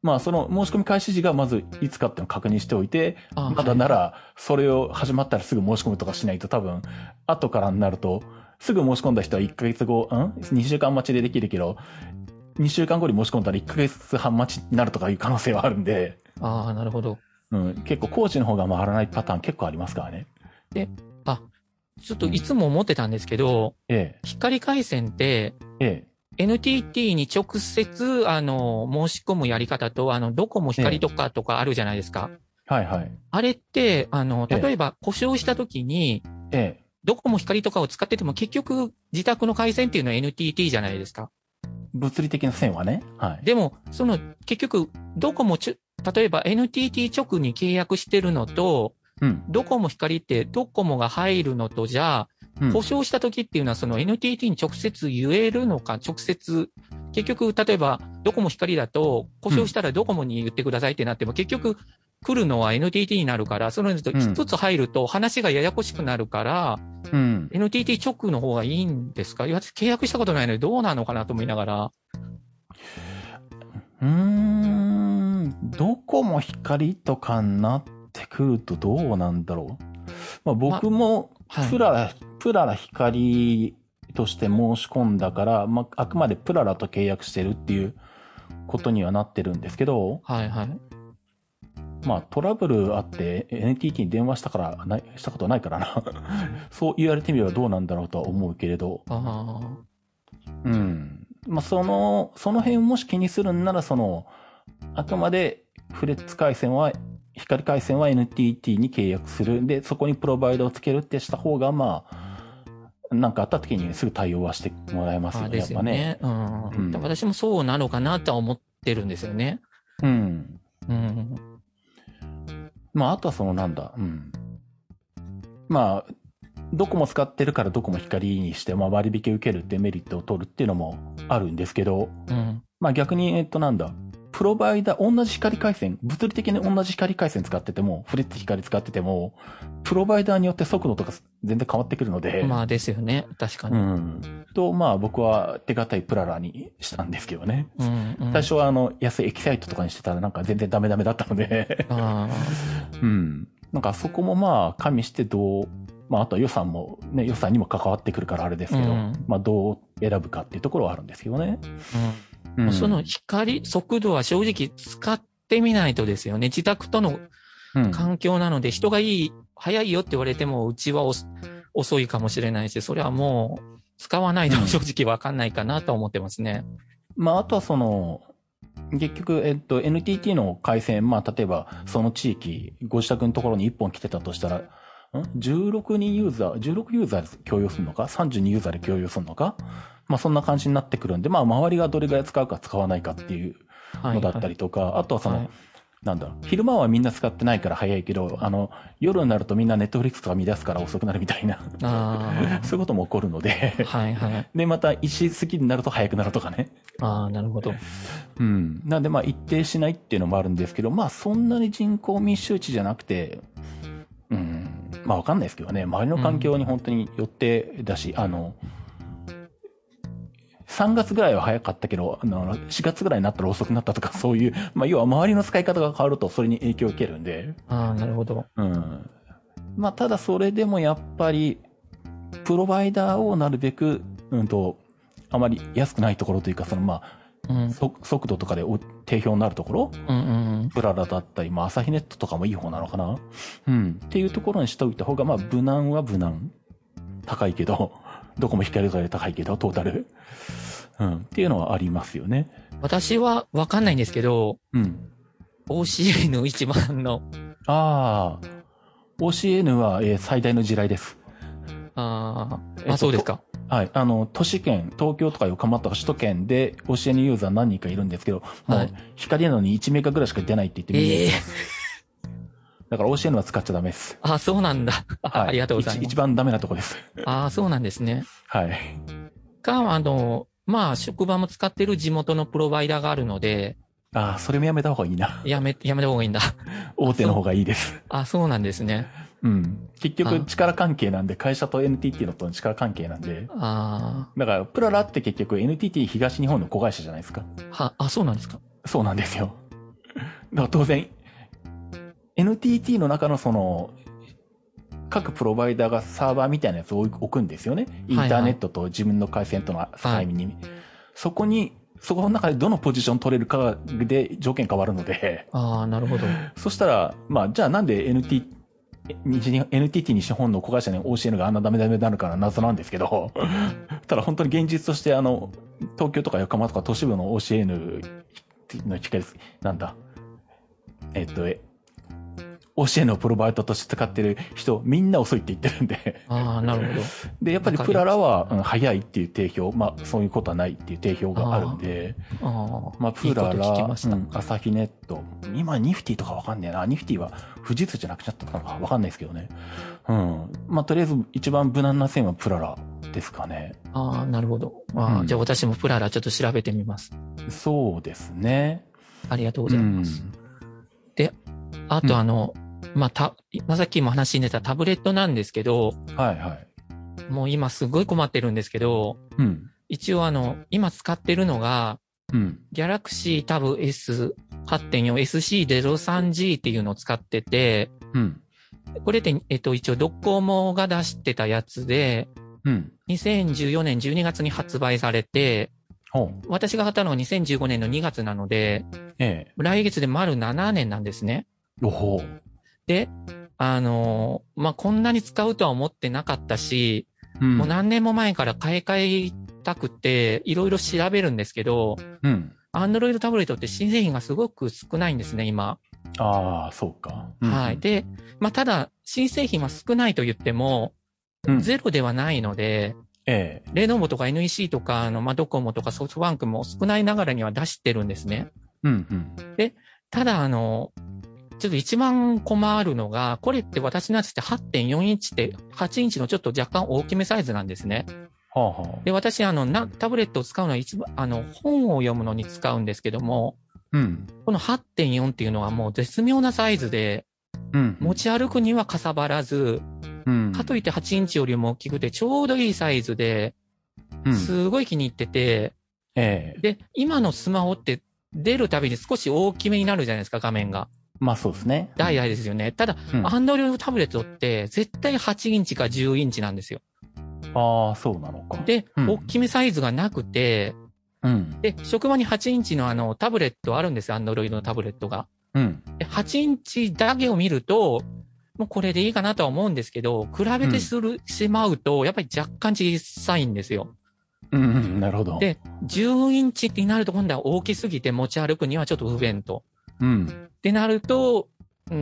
まあ、その申し込み開始時がまずいつかっていうのを確認しておいて、あまだなら、それを始まったらすぐ申し込むとかしないと多分、後からになると、すぐ申し込んだ人は1ヶ月後、ん ?2 週間待ちでできるけど、2週間後に申し込んだら1ヶ月半待ちになるとかいう可能性はあるんで、ああ、なるほど。うん、結構工事の方が回らないパターン結構ありますからね。ちょっといつも思ってたんですけど、え光回線って、え、え NTT に直接、あの、申し込むやり方と、あの、ドコモ光とかとかあるじゃないですか。はいはい。あれって、あの、ええ例えば故障した時に、ええ。ドコモ光とかを使ってても結局自宅の回線っていうのは NTT じゃないですか。物理的な線はね。はい。でも、その結局、ドコモちょ、例えば NTT 直に契約してるのと、うん。ドコモ光ってドコモが入るのとじゃ、うん故障した時っていうのはその NTT に直接言えるのか、直接、結局、例えば、ドコモ光だと、故障したらドコモに言ってくださいってなっても、結局、来るのは NTT になるから、その一つ入ると話がややこしくなるから、うん。NTT 直の方がいいんですか？いや、契約したことないのでどうなのかなと思いながら。うーん。どこも光とかになってくるとどうなんだろう？まあ僕も、はいプララ、プララ光として申し込んだから、まああくまでプララと契約してるっていうことにはなってるんですけど、はいはい。まあトラブルあって NTT に電話したから、ない、したことないからな。そう言われてみればどうなんだろうとは思うけれど、あうん。まあ、その、その辺をもし気にするんなら、その、あくまでフレッツ回線は、光回線は NTT に契約する。で、そこにプロバイダーをつけるってした方が、まあ、なんかあった時にすぐ対応はしてもらえますあ。よね、あですよね。うん。うん私もそうなのかなとは思ってるんですよね。やっぱね。うん。うん。まあ、あとはそのなんだ、うん。まあ、どこも使ってるからどこも光にして、まあ割引受けるってメリットを取るっていうのもあるんですけど、うん。まあ逆に、えっとなんだ、プロバイダー、同じ光回線、物理的に同じ光回線使ってても、フレッツ光使ってても、プロバイダーによって速度とか全然変わってくるので、まあですよね。確かうに。ん。と、まあ僕は手堅いプララにしたんですけどね。うん。うん最初はあの、安いエキサイトとかにしてたらなんか全然ダメダメだったので、あうん。なんかそこもまあ加味してどう、まああとは予算もね、予算にも関わってくるからあれですけど、うんまあどう選ぶかっていうところはあるんですけどね。あ。うん。うんその光、速度は正直使ってみないとですよね。自宅とのうん環境なので、人がいい、早いよって言われても、うちは遅遅いかもしれないし、それはもう、使わないと正直わかんないかなと思ってますね。まあ、あとはその、結局、えっと、NTT の回線、まあ、例えば、その地域、ご自宅のところに1本来てたとしたら、ん ?16 人ユーザー、16ユーザーで共有するのか ?32 ユーザーで共有するのか？まあ、そんな感じになってくるんで、まあ、周りがどれぐらい使うか使わないかっていうはい、のだったりとか、あとはその、はいなんだろう、昼間はみんな使ってないから早いけど、あの、夜になるとみんなネットフリックスとか見出すから遅くなるみたいな、あ そういうことも起こるのであ、、はいはい。で、また1時過ぎになると早くなるとかね。ああ、なるほど。うん。なんで、まあ、一定しないっていうのもあるんですけど、まあ、そんなに人口密集地じゃなくて、うん。まあ、わかんないですけどね。周りの環境に本当によってだし、あの、3月ぐらいは早かったけど、あの、4月ぐらいになったら遅くなったとか、そういう、まあ、要は周りの使い方が変わると、それに影響を受けるんで、ああ、なるほど。うん。まあ、ただそれでもやっぱり、プロバイダーをなるべく、うんと、あまり安くないところというか、そのまあ、うん。速速度とかでお定評になるところ、うんうんプララだったり、まあ、朝日ネットとかもいい方なのかな？うん。っていうところにしておいた方が、まあ、無難は無難。高いけど、どこも光るから高いけど、トータル。うん。っていうのはありますよね。私はわかんないんですけど、うん。OCN 一番の、ああ。OCN は、えー最大の地雷です。ああ、えっとあ、そうですか。はい。あの、都市圏、東京とか横浜とか首都圏で OCN ユーザー何人かいるんですけど、もうはい、光なのに1メガぐらいしか出ないって言ってみんな言っええてます。だから OCN は使っちゃダメです。あ、そうなんだ。あはい。ありがとうござい一ます。一番ダメなとこです。ああ、そうなんですね。はい。か、あの、まあ、職場も使ってる地元のプロバイダーがあるので、ああ、それもやめた方がいいな。やめ、やめた方がいいんだ。大手の方がいいです。あ、そうなんですね。うん。結あ局力関係なんで、会社と NTT のとの力関係なんで。あだから、プララって結局 NTT 東日本の子会社じゃないですか。あ、は、あ、そうなんですか？そうなんですよ。だから当然、NTT の中のその、各プロバイダーがサーバーみたいなやつを置くんですよね。インターネットと自分の回線との境目に。そこに、そこの中でどのポジション取れるかで条件変わるので、ああ、なるほど。そしたら、まあ、じゃあなんで本 NTT 西日本の子会社に OCN があんなダメダメになるから謎なんですけど、ただ本当に現実としてあの、東京とか横浜とか都市部の OCN の機械です。なんだ。えっと、え OCN をプロバイダーとして使ってる人、みんな遅いって言ってるんで。ああ、なるほど。で、やっぱりプララは、うん、早いっていう定評、まあ、そういうことはないっていう定評があるんで、ああ。まあ、プララ、ましたうん、朝日ネット、今ニフティとかわかんねえな。ニフティは富士通じゃなくちゃったのかわかんないですけどね。うん。まあ、とりあえず一番無難な線はプララですかね。ああ、なるほど。ああうんじゃあ私もプララちょっと調べてみます。そうですね。ありがとうごうんざいます。。あとあの、まあ、た、まあさっきも話に出たタブレットなんですけど、はいはい。もう今すごい困ってるんですけど、うん。一応あの、今使ってるのが、うん。Galaxy Tab S8.4 SC03G っていうのを使ってて、うん。これって、えっと、一応ドコモが出してたやつで、うん。2014年12月に発売されて。私が買ったのが2015年の2月なので、ええ。来月で丸7年なんですね。おほで、あのーまあ、こんなに使うとは思ってなかったし、う。うん。もう何年も前から買い替えたくて、いろいろ調べるんですけど、うん。Android タブレットって新製品がすごく少ないんですね、今。ああ、そうか。うんはい。、で、まあ、ただ、新製品は少ないと言っても、うんゼロではないので、ええ。レノボとか NEC とか、あの、まあ、ドコモとかソフトバンクも少ないながらには出してるんですね。うん。うん。ただ、あの、ちょっと一番困るのが、これって私のやつって8.4インチって、8インチのちょっと若干大きめサイズなんですね。はあはあ。で、私、あの、な、タブレットを使うのは一番、あの、本を読むのに使うんですけども、うん。この8.4っていうのはもう絶妙なサイズで、うん。持ち歩くにはかさばらず、うん。かといって8インチよりも大きくてちょうどいいサイズで、うん。すごい気に入ってて、ええ。で、今のスマホって出るたびに少し大きめになるじゃないですか、画面が。まあそうですね。ダイヤですよね。ただ、うんアンドロイドタブレットって絶対8インチか10インチなんですよ。ああ、そうなのか。で、うん大きめサイズがなくて、うん。で、職場に8インチのあのタブレットあるんですよ、アンドロイドのタブレットが。うん。で8インチだけを見ると、もうこれでいいかなとは思うんですけど、比べてする、しまうと、やっぱり若干小さいんですよ。うんうん。なるほど。で、10インチになると今度は大きすぎて持ち歩くにはちょっと不便と。うん。ってなると、うー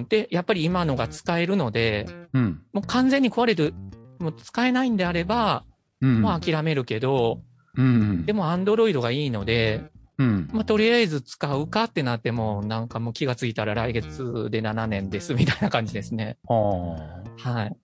ん、で、やっぱり今のが使えるので、うん。もう完全に壊れる、もう使えないんであれば、うん。まあ諦めるけど、うん。でも Android がいいので、うん。まあとりあえず使うかってなっても、なんかもう気がついたら来月で7年ですみたいな感じですね。ああ。はい。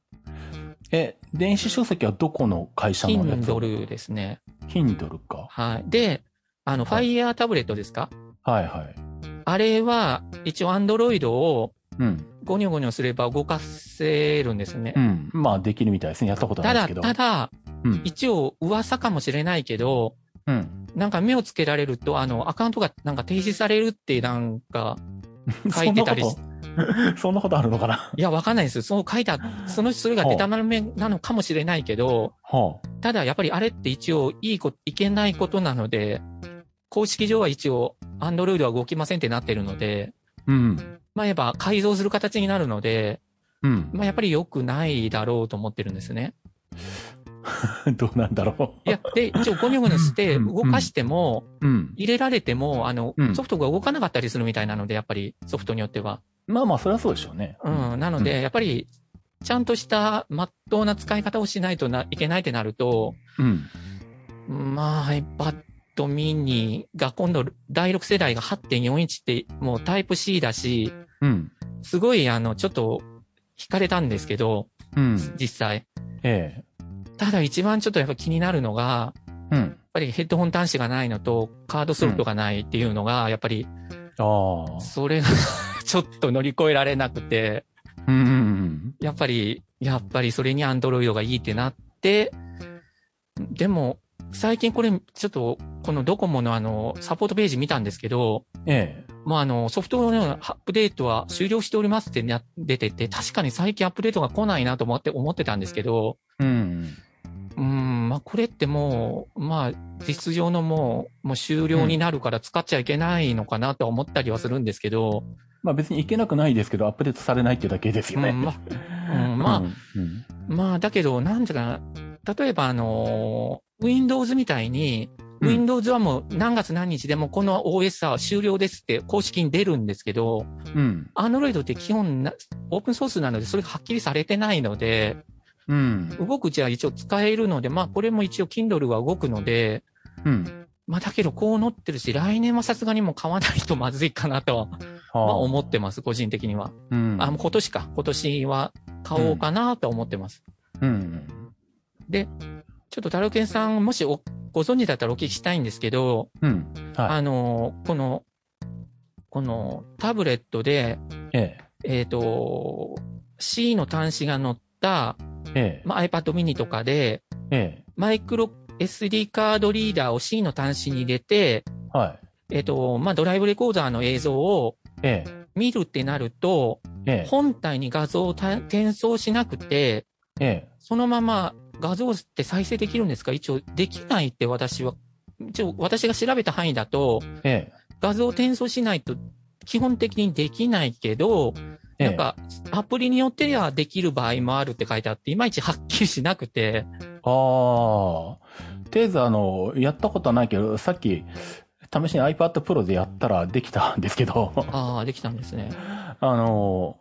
え、電子書籍はどこの会社のやつ？Kindle ですね。Kindle か。はい。で、あの、はい Fire タブレットですか？はいはい。あれは、一応 Android をうん。ゴニョゴニョすれば動かせるんですねう。ん。まあできるみたいですね。やったことなただ、いですけど。ただ、うん。一応噂かもしれないけど、うん。なんか目をつけられると、あの、アカウントがなんか停止されるってなんか、書いてたりしそんなこと、そんなことあるのかな？いや、わかんないです。そう書いた、その、それがデタラメなのかもしれないけど、はただやっぱりあれって一応いいこ、いけないことなので、公式上は一応、アンドロイドは動きませんってなってるので、あ。うん。まあやっぱ改造する形になるので、うん。まあやっぱり良くないだろうと思ってるんですね。どうなんだろいや、で、一応ゴニョゴニョしてうん動かしても、う。うん。入れられても、あのう、んソフトが動かなかったりするみたいなので、やっぱりソフトによっては。まあまあ、それはそうでしょうね。うん。なので、やっぱり、ちゃんとした、まっとうな使い方をしないとないけないってなると、うん。まあ、iPad mini が今度、第6世代が8.4インチって、もうタイプ C だし、うん。すごい、あの、ちょっと、惹かれたんですけど、うん。実際。ええ。ただ一番ちょっとやっぱ気になるのが、うん。やっぱりヘッドホン端子がないのと、カードソフトがないっていうのが、やっぱり、ああ。それが ちょっと乗り越えられなくて、うんうんうん。やっぱり、やっぱりそれにアンドロイドがいいってなって、でも、最近これ、ちょっと、このドコモのあの、サポートページ見たんですけど、ええ。もうあの、ソフトのアップデートは終了しておりますってな出てて、確かに最近アップデートが来ないなと思って、思ってたんですけど、うん。うーん、まあ、これってもう、まあ、実情のもう、もう終了になるから使っちゃいけないのかなと思ったりはするんですけど、まあ別にいけなくないですけど、アップデートされないっていうだけですよね。うん。まうん、まあ、うん。うん。まあ、だけど、なんていうかな、例えばあの、Windows みたいに、うん Windows はもう何月何日でもこの OS は終了ですって公式に出るんですけど、うん。Android って基本なオープンソースなのでそれがはっきりされてないので、うん。動くうちは一応使えるので、まあこれも一応 Kindle は動くので、うん。まあだけどこう載ってるし、来年はさすがにもう買わないとまずいかなとは、まあは思ってます、個人的には。うん。あ、もう今年か。今年は買おうかなと思ってます。うん。で、ちょっとタルケンさん、もしおご存知だったらお聞きしたいんですけど、うん。はあの、この、このタブレットで、い。ええっ、と、C の端子が載った、え。えまあ、iPad mini とかで、え。えマイクロ SD カードリーダーを C の端子に入れて、え。はい。えっ、と、まあ、ドライブレコーダーの映像をええ。見るってなると、ええ。本体に画像をた転送しなくて、ええ。そのまま画像って再生できるんですか？一応できないって私は、一応私が調べた範囲だと、ええ。画像を転送しないと基本的にできないけど、ええなんか、アプリによってはできる場合もあるって書いてあって、いまいちはっきりしなくて、ああ。とりあえず、あの、やったことはないけど、さっき、試しに iPad Pro でやったらできたんですけど、ああ、できたんですね。あの、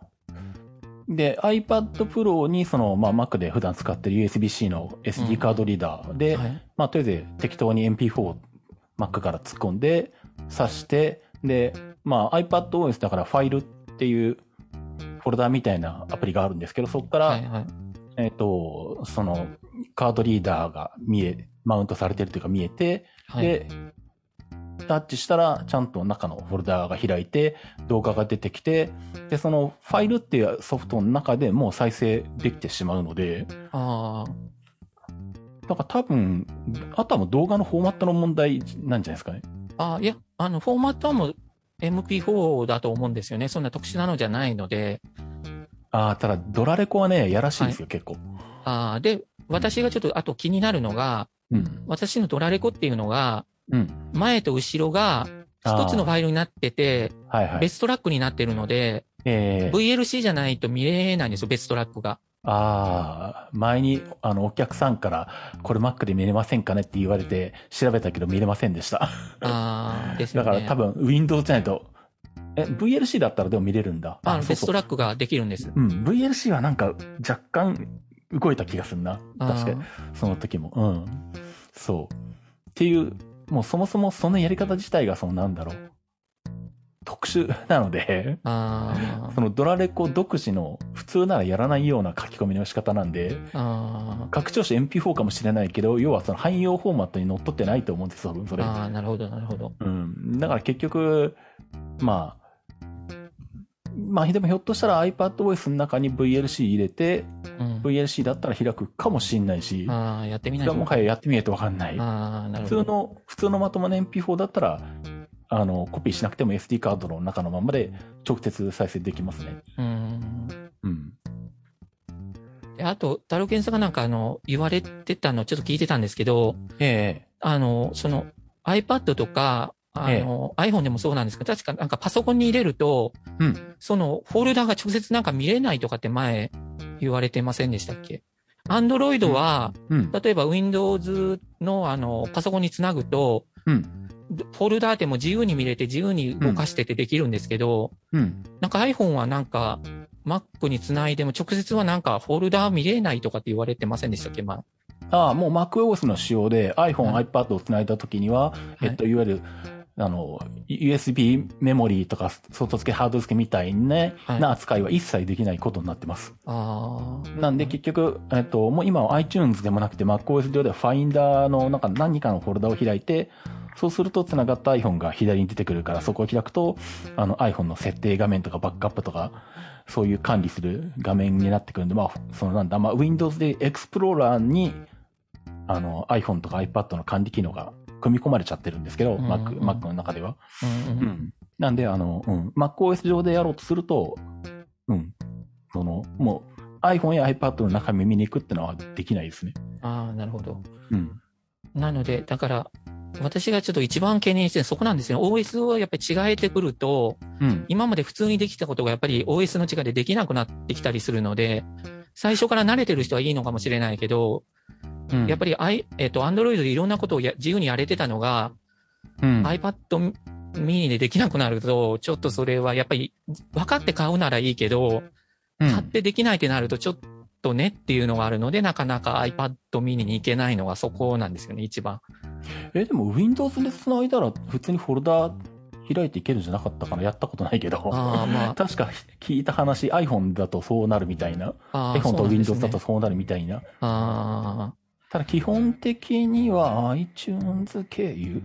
で、iPad Pro にその、まあ、Mac で普段使ってる USB-C の SD カードリーダーで、はい。まあ、とりあえず適当に MP4 を Mac から突っ込んで、挿して、で、まあ、iPadOS だからファイルっていうフォルダみたいなアプリがあるんですけど、そこから、はい、はい。えっ、と、その、カードリーダーが見え、マウントされてるというか見えて、はい。で、タッチしたら、ちゃんと中のフォルダーが開いて、動画が出てきて、で、そのファイルっていうソフトの中でもう再生できてしまうので、あだから多分、あとはもう動画のフォーマットの問題なんじゃないですかね。あ、ああ、いや、あの、フォーマットはもう MP4 だと思うんですよね。そんな特殊なのじゃないので。ああ、ただ、ドラレコはね、やらしいですよ、結構。ああ、で、私がちょっとあと気になるのが、うん。私のドラレコっていうのが、うん。前と後ろが一つのファイルになってて、はいはい。別トラックになってるので、えー VLC じゃないと見れないんですよ、別トラックが。ああ、前に、あの、お客さんから、これ Mac で見れませんかねって言われて、調べたけど見れませんでした。ああ、ですよね。だから多分、Windows じゃないと、え、VLC だったらでも見れるんだ。あのそうそう別トラックができるんです。うん、VLC はなんか、若干、動いた気がするな。確かに。その時も。うん。そう。っていう、もうそもそもそのやり方自体が、そのなんだろう。特殊 なので、あ そのドラレコ独自の普通ならやらないような書き込みの仕方なんで、拡張子 MP4 かもしれないけど、要はその汎用フォーマットにのっとってないと思うんですよ、それ。あ、ああ、なるほど、なるほど。うん。だから結局、まあ、まあでもひょっとしたら iPadOS の中に VLC 入れて、うん。VLC だったら開くかもしんないし、ああ、やってみないもはややってみないとわかんない。ああ、なるほど。普通の、普通のまともな MP4 だったら、あの、コピーしなくても SD カードの中のままで直接再生できますね。うん。うん。であと、タロケンさんがなんかあの、言われてたのちょっと聞いてたんですけど、えあの、その iPad とか、あの、iPhone でもそうなんですけど、確かなんかパソコンに入れると、えうん。そのフォルダが直接なんか見れないとかって前言われてませんでしたっけ ?Android は、うん。例えば Windows のあの、パソコンにつなぐと、うん。フォルダーっても自由に見れて自由に動かしててできるんですけど、うん。なんか iPhone はなんか Mac につないでも直接はなんかフォルダー見れないとかって言われてませんでしたっけ？まああ、もう MacOS の仕様で iPhone、はい iPad をつないだときには、えっと、いわゆる、あの、USB メモリーとか外付け、ハード付けみたいな,、ねはいな扱いは一切できないことになってます。ああ。なんで結局、えっと、もう今は iTunes でもなくて MacOS 上では Finder のなんか何かのフォルダを開いて、そうすると繋がった iPhone が左に出てくるから、そこを開くと、あの iPhone の設定画面とかバックアップとか、そういう管理する画面になってくるんで、まあ、そのなんだ、まあ Windows で Explorer に、あの iPhone とか iPad の管理機能が組み込まれちゃってるんですけど、うん Mac、Mac の中では。うんううんん。なんで、あの、うん。MacOS 上でやろうとすると、うん。その、もう、iPhone や iPad の中身見に行くってのはできないですね。ああ、なるほど。うん。なので、だから、私がちょっと一番懸念してるのはそこなんですよ。OS をやっぱり違えてくると、うん。今まで普通にできたことがやっぱり OS の違いでできなくなってきたりするので、最初から慣れてる人はいいのかもしれないけど、うん。やっぱり I、えっ、と、Android でいろんなことをや自由にやれてたのが、うん、iPad mini でできなくなると、ちょっとそれはやっぱり分かって買うならいいけど、うん。買ってできないってなるとちょっとねっていうのがあるので、なかなか iPad mini に行けないのがそこなんですよね、一番。え、でも Windows で繋いだら普通にフォルダ開いていけるんじゃなかったかなやったことないけど。まあ、確か聞いた話、iPhone だとそうなるみたいな。iPhone と Windows だねとそうなるみたいな。あただ基本的には iTunes 経由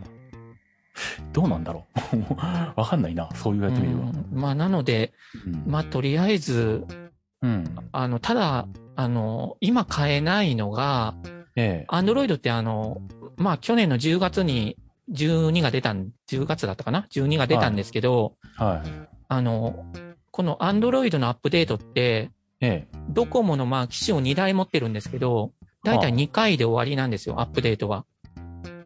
どうなんだろう わかんないな。そう言わーれてみれば。うんまあ、なので、うんまあ、とりあえず、うん。あの、ただ、あの、今買えないのが、ええ。アンドロイドってあの、まあ去年の10月に12が出たん、10月だったかな ?12 が出たんですけど、はい。あの、このアンドロイドのアップデートって、ええ。ドコモのまあ機種を2台持ってるんですけど、だいたい2回で終わりなんですよ、アップデートは。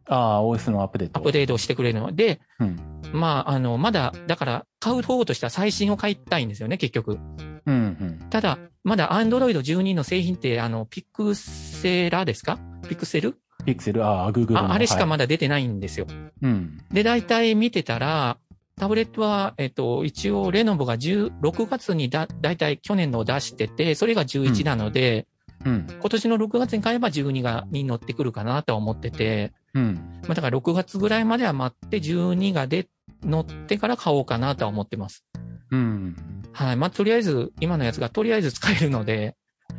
ああ、OS のアップデート。アップデートをしてくれるのは。で、うん。まあ、あの、まだ、だから、買う方としては最新を買いたいんですよね、結局。うん、うん。ただ、まだアンドロイド12の製品って、あの、ピクセラですか？ピクセル？ピクセル、ああ、Google の。ああれしかはいまだ出てないんですよ。うん。で、大体見てたら、タブレットは、えっと、一応、レノボが10 6月にだ、大体去年のを出してて、それが11なので、うん。今年の6月に買えば12が、に乗ってくるかなとは思ってて、うん。まあ、だから6月ぐらいまでは待って、12がで、乗ってから買おうかなとは思ってます。うん。はい。まあ、とりあえず、今のやつがとりあえず使えるので、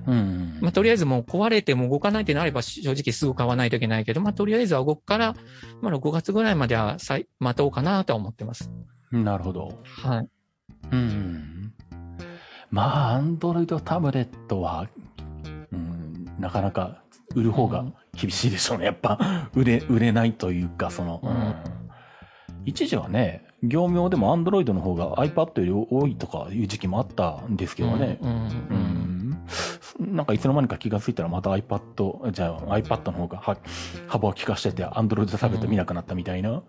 うん。まあ、とりあえずもう壊れても動かないってなれば正直すぐ買わないといけないけど、まあ、とりあえずは動くから、まあ、6月ぐらいまでは待とうかなとは思ってます。なるほど。はい。うん。まあ、アンドロイドタブレットは、うん、なかなか売る方が厳しいでしょうね。やっぱ、売れ、売れないというか、その、うん一時はね、業務用でもアンドロイドの方が iPad より多いとかいう時期もあったんですけどね。うん。うんうん。なんかいつの間にか気がついたらまた iPad、じゃあ iPad の方がは幅を利かしてて Android タブレット見なくなったみたいな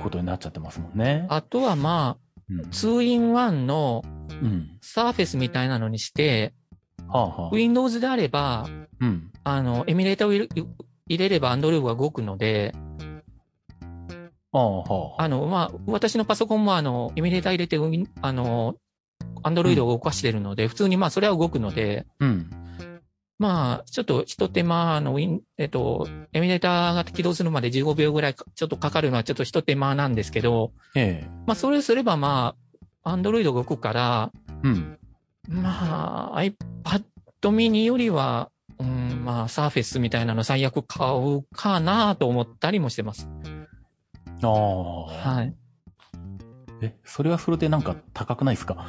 ことになっちゃってますもんね。あとはまうんあ、2-in-1 のうん。サーフェスみたいなのにして、はあはあ。Windows であれば、うん。あの、エミュレーターを入れ入れれば Android が動くので、ああ、はあ。あの、まあ、私のパソコンもあの、エミュレーター入れて、あの、Android を動かしてるので、普通にまあ、それは動くので、うん。まあ、ちょっと一手間、あの、ウィン、えっと、エミュレーターが起動するまで15秒ぐらいかちょっとかかるのはちょっと一手間なんですけど、ええ。まあ、それすればまあ、Android 動くから、うん。まあ、iPad mini よりは、うん、まあ、サーフェスみたいなの最悪買うかなと思ったりもしてます。ああ。はい。え、それはそれでなんか高くないですか？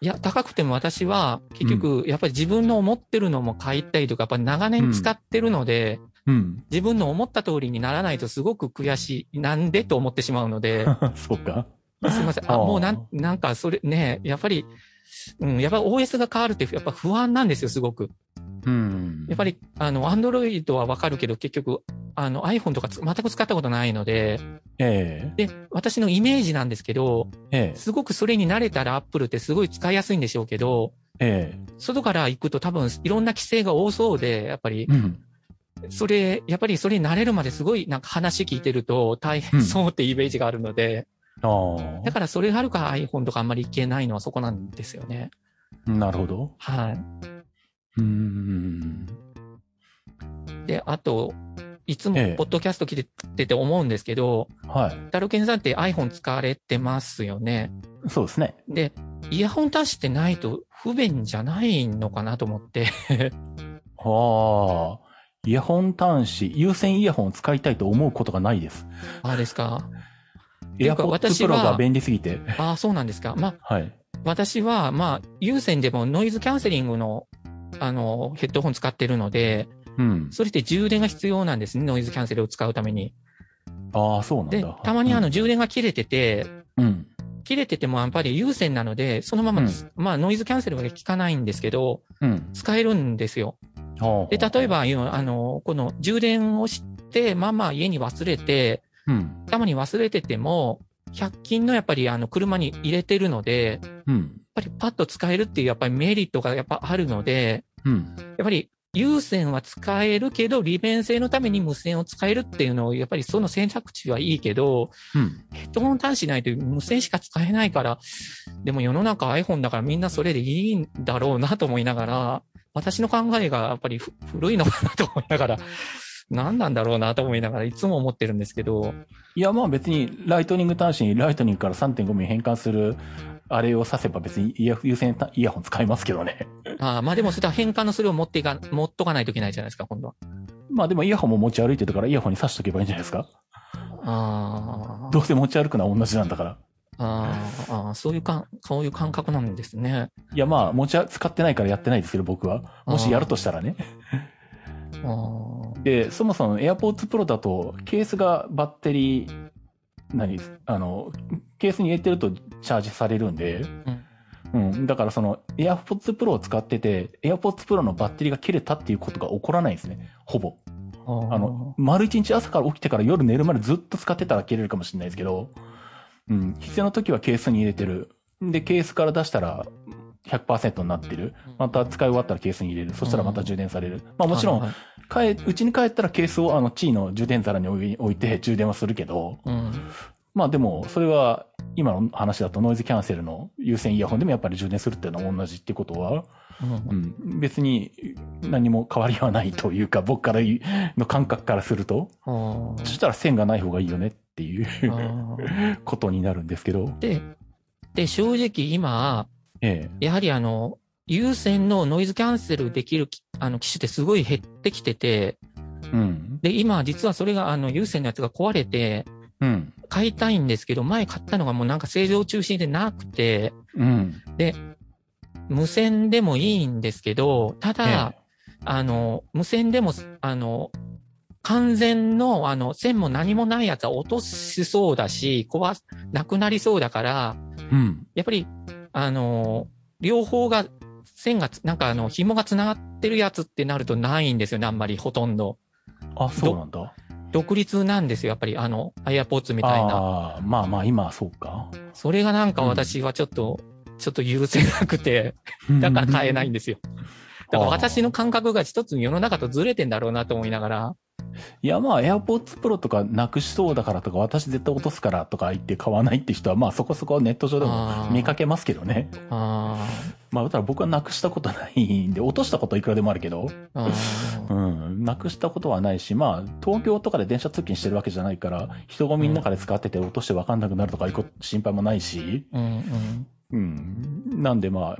いや、高くても私は、結局、やっぱり自分の思ってるのも買いたいとか、やっぱり長年使ってるので、うん。自分の思った通りにならないとすごく悔しい。なんでと思ってしまうので、そうか。すいません。あ、もうなん、なんかそれね、やっぱり、うん、やっぱり OS が変わるってやっぱ不安なんですよ、すごく。うん。やっぱり、あの、Android はわかるけど、結局、あの iPhone とかつ全く使ったことないので、えで、私のイメージなんですけど、え。えすごくそれに慣れたら Apple ってすごい使いやすいんでしょうけど、え。え外から行くと多分いろんな規制が多そうで、やっぱりえ。、うん。それ、やっぱりそれに慣れるまですごいなんか話聞いてると大変そうってイメージがあるので、ああだ。からそれがあるから iPhone とかあんまりいけないのはそこなんですよね。なるほど。はい。うん。で、あと、いつもええポッドキャスト聞いてて思うんですけど、はい。タルケンさんって iPhone 使われてますよね。そうですね。で、イヤホン足してないと不便じゃないのかなと思って。ああ。イヤホン端子、有線イヤホンを使いたいと思うことがないです。ああですか？ていうか AirPods 私 Pro はが便利すぎて。ああ、そうなんですか。まあ、はい。私は、まあ、有線でもノイズキャンセリングの、あの、ヘッドホン使ってるので、うん。それって充電が必要なんですね、ノイズキャンセルを使うために。ああ、そうなんでだ。、たまにあの、うん、充電が切れてて、うん。切れててもやっぱり有線なので、そのまま、うんまあノイズキャンセルが効かないんですけど、うん。使えるんですよ。で、例え、ば、あの、この充電をして、まあまあ家に忘れて、うん。たまに忘れてても、100均のやっぱりあの車に入れてるので、やっうん。ぱりパッと使えるっていうやっぱりメリットがやっぱあるので、うん。やっぱり有線は使えるけど、利便性のために無線を使えるっていうのを、やっぱりその選択肢はいいけど、うん。ヘッドホン端子ないと無線しか使えないから、でも世の中 iPhone だからみんなそれでいいんだろうなと思いながら、私の考えがやっぱりふ古いのかなと思いながら、何なんだろうなと思いながらいつも思ってるんですけど、いや、まあ別に、ライトニング端子にライトニングから3.5ミリ変換する、あれをさせば別にイヤ有線イヤホン使いますけどね。ああまあでもそれは変換のそれを持っていか、持っとかないといけないじゃないですか、今度は。まあでもイヤホンも持ち歩いてるからイヤホンに挿しとけばいいんじゃないですか。ああどうせ持ち歩くのは同じなんだから。あーあー、そういうか、そういう感覚なんですね。いやまあ、持ちあ、使ってないからやってないですけど、僕は。もしやるとしたらね。あーで、そもそも AirPods Pro だと、ケースがバッテリー、何あの、ケースに入れてるとチャージされるんで、うん。だからその AirPods Pro を使ってて、AirPods Pro のバッテリーが切れたっていうことが起こらないんですね。ほぼ。ああの、丸一日朝から起きてから夜寝るまでずっと使ってたら切れるかもしれないですけど、うん。必要な時はケースに入れてる。で、ケースから出したら100%になってる。また使い終わったらケースに入れる。そしたらまた充電される。まあもちろん、はい帰、うちに帰ったらケースをあの、地位の充電皿に置いて充電はするけど、うん。まあでも、それは、今の話だとノイズキャンセルの有線イヤホンでもやっぱり充電するっていうのは同じってことは、うん。うん、別に何も変わりはないというか、僕からの感覚からすると、そしたら線がない方がいいよねっていう ことになるんですけど、で、で、正直今、ええ。やはりあの、有線のノイズキャンセルできるきあの機種ってすごい減ってきてて、うん。で、今実はそれがあの有線のやつが壊れて、うん。買いたいんですけど、前買ったのがもうなんか正常中心でなくて、うん。で、無線でもいいんですけど、ただ、あの、無線でも、あの、完全の、あの、線も何もないやつは落としそうだし、壊す、なくなりそうだから、うん。やっぱり、あの、両方が、線がつ、なんかあの、紐が繋がってるやつってなるとないんですよね、あんまりほとんど。あ、そうなんだ。独立なんですよ、やっぱりあの、AirPods みたいな。ああ、まあまあ今はそうか。それがなんか私はちょっと、ちょっと許せなくて、だから買えないんですよ。だから私の感覚が一つ世の中とずれてんだろうなと思いながら、いやまあ AirPods Pro とかなくしそうだからとか私絶対落とすからとか言って買わないって人はまあそこそこネット上でも見かけますけどね。あまあだから僕はなくしたことないんで、落としたことはいくらでもあるけど、うん、なくしたことはないし、まあ東京とかで電車通勤してるわけじゃないから、人混みの中で使ってて落としてわかんなくなるとかいう心配もないし、うんうん。うん。なんでまあ、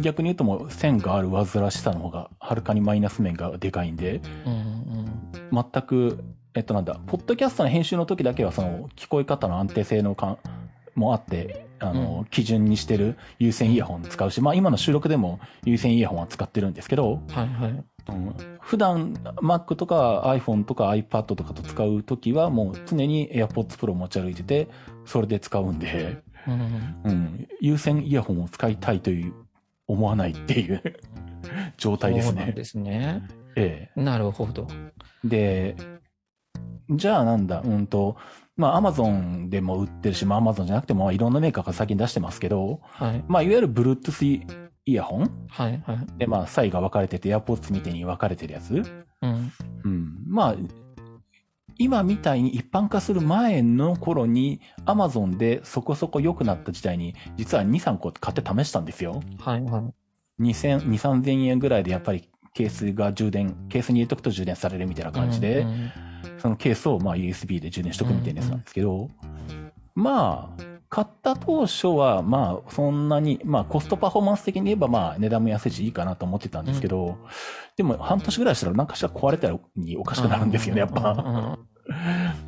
逆に言うともう線がある煩わしさの方がはるかにマイナス面がでかいんで、うんうん全く、えっとなんだ、ポッドキャストの編集の時だけはその聞こえ方の安定性のかもあって、あの、うん基準にしてる有線イヤホン使うし、まあ今の収録でも有線イヤホンは使ってるんですけど、はいはい。うん普段 Mac とか iPhone とか iPad とかと使う時はもう常に AirPods Pro 持ち歩いてて、それで使うんで、うんうん、有線イヤホンを使いたいという思わないっていう 状態ですね。そうなんですね。えなるほど。え。で、じゃあなんだ、うんと、まあ Amazon でも売ってるし、まあ Amazon じゃなくてもまあいろんなメーカーが先に出してますけど、はい。まあいわゆる Bluetooth イヤホン？はいはい。で、まあ差異が分かれてて、AirPods みたいに分かれてるやつ？うん。うん。まあ、今みたいに一般化する前の頃に、Amazon でそこそこ良くなった時代に、実は2、3個買って試したんですよ。はいはい。2000、2、3000円ぐらいでやっぱりケースが充電、ケースに入れとくと充電されるみたいな感じで、うんうんそのケースをまあ USB で充電しとくみたいなやつなんですけど、まあ、買った当初はまあそんなに、まあコストパフォーマンス的に言えばまあ値段も安いしいいかなと思ってたんですけど、でも半年ぐらいしたら何かしら壊れたらにおかしくなるんですよね、やっぱ。うんうんうん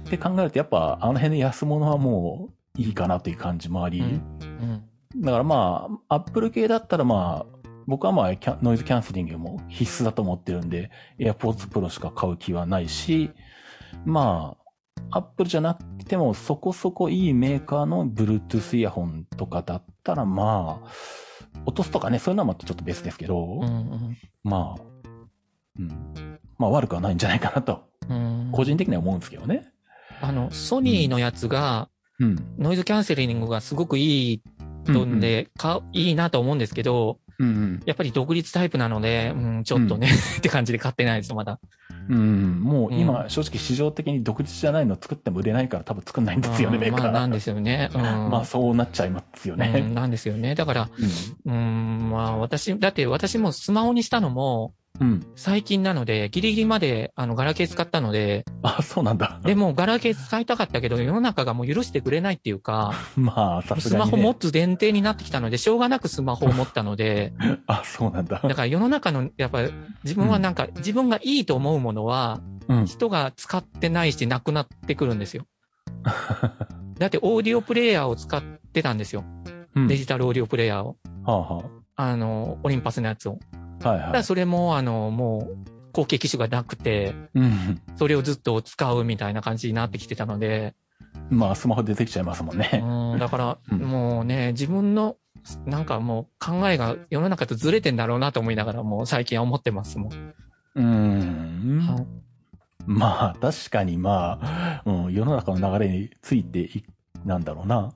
って考えるとやっぱあの辺の安物はもういいかなという感じもあり、うん。だからまあ、アップル系だったらまあ、僕はまあ、ノイズキャンセリングも必須だと思ってるんで、AirPods Pro しか買う気はないし、まあ、Apple じゃなくてもそこそこいいメーカーの Bluetooth イヤホンとかだったら、まあ、落とすとかね、そういうのはまたちょっと別ですけど、うんうんまあ、うん。まあ悪くはないんじゃないかなと、うん個人的には思うんですけどね。あの、ソニーのやつが、うん。ノイズキャンセリングがすごくいいので、か、いいなと思うんですけど、うんうん。やっぱり独立タイプなので、うん、ちょっとね、って感じで買ってないです、まだ。うん、もう今、う正直市場的に独立じゃないの作っても売れないから多分作んないんですよね、うんメーカー。まあ、なんですよね。うん。まあそうなっちゃいますようん、ね。なんですよね。だから、うん。うん、まあ私、だって私もスマホにしたのもうん。最近なので、ギリギリまであのガラケー使ったので、あ、そうなんだ。でもガラケー使いたかったけど、世の中がもう許してくれないっていうか、まあ、さすスがに、ね。マホ持つ前提になってきたので、しょうがなくスマホを持ったので、あ、そうなんだ。だから世の中の、やっぱ自分はなんか、自分がいいと思うものは、うん。人が使ってないし、なくなってくるんですよ。だってオーディオプレイヤーを使ってたんですよ。うんデジタルオーディオプレイヤーを。はあはあの、オリンパスのやつを。あ。はいはい。それも、あの、もう、後継機種がなくて、うん。それをずっと使うみたいな感じになってきてたので、まあ、スマホ出てきちゃいますもんね。うん、だから、うんもうね、自分の、なんかもう考えが世の中とずれてんだろうなと思いながら、もう最近は思ってますもん。うん。はいまあ、確かにまあ、うん、世の中の流れについてい、なんだろうな。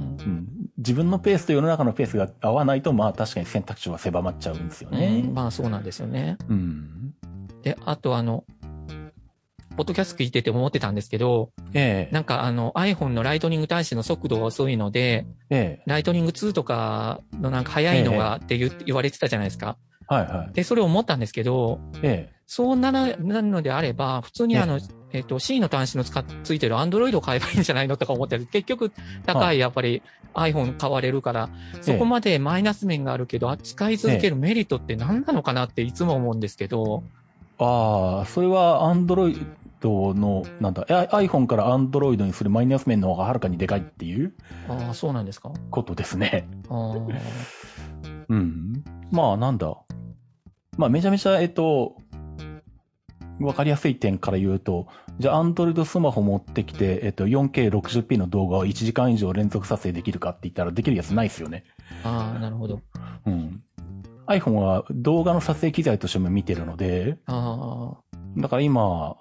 うんうん。自分のペースと世の中のペースが合わないと、まあ確かに選択肢は狭まっちゃうんですよねうん。まあそうなんですよね。うん。で、あとあの、ポッドキャスト聞いてて思ってたんですけど、ええなんかあの iPhone のライトニング端子の速度が遅いので、ええライトニング2とかのなんか速いのがって言,、言われてたじゃないですか。はいはい。で、それを思ったんですけど、えそうなら、なるのであれば、普通にあの、えっ、と、C の端子の使っ、ついてる Android を買えばいいんじゃないのとか思ってる。結局、高、はいやっぱり iPhone 買われるから、そこまでマイナス面があるけど、扱い続けるメリットって何なのかなっていつも思うんですけど、えああ、それは Android の、なんだ、あ iPhone から Android にするマイナス面の方がはるかにでかいっていうああ、そうなんですかことですね。あーうん。まあ、なんだ。まあ、めちゃめちゃ、えっと、わかりやすい点から言うと、じゃあ、Android スマホ持ってきて、えっと、4K60p の動画を1時間以上連続撮影できるかって言ったらできるやつないですよね。あー、なるほど。うん。iPhone は動画の撮影機材としても見てるので、あだから今、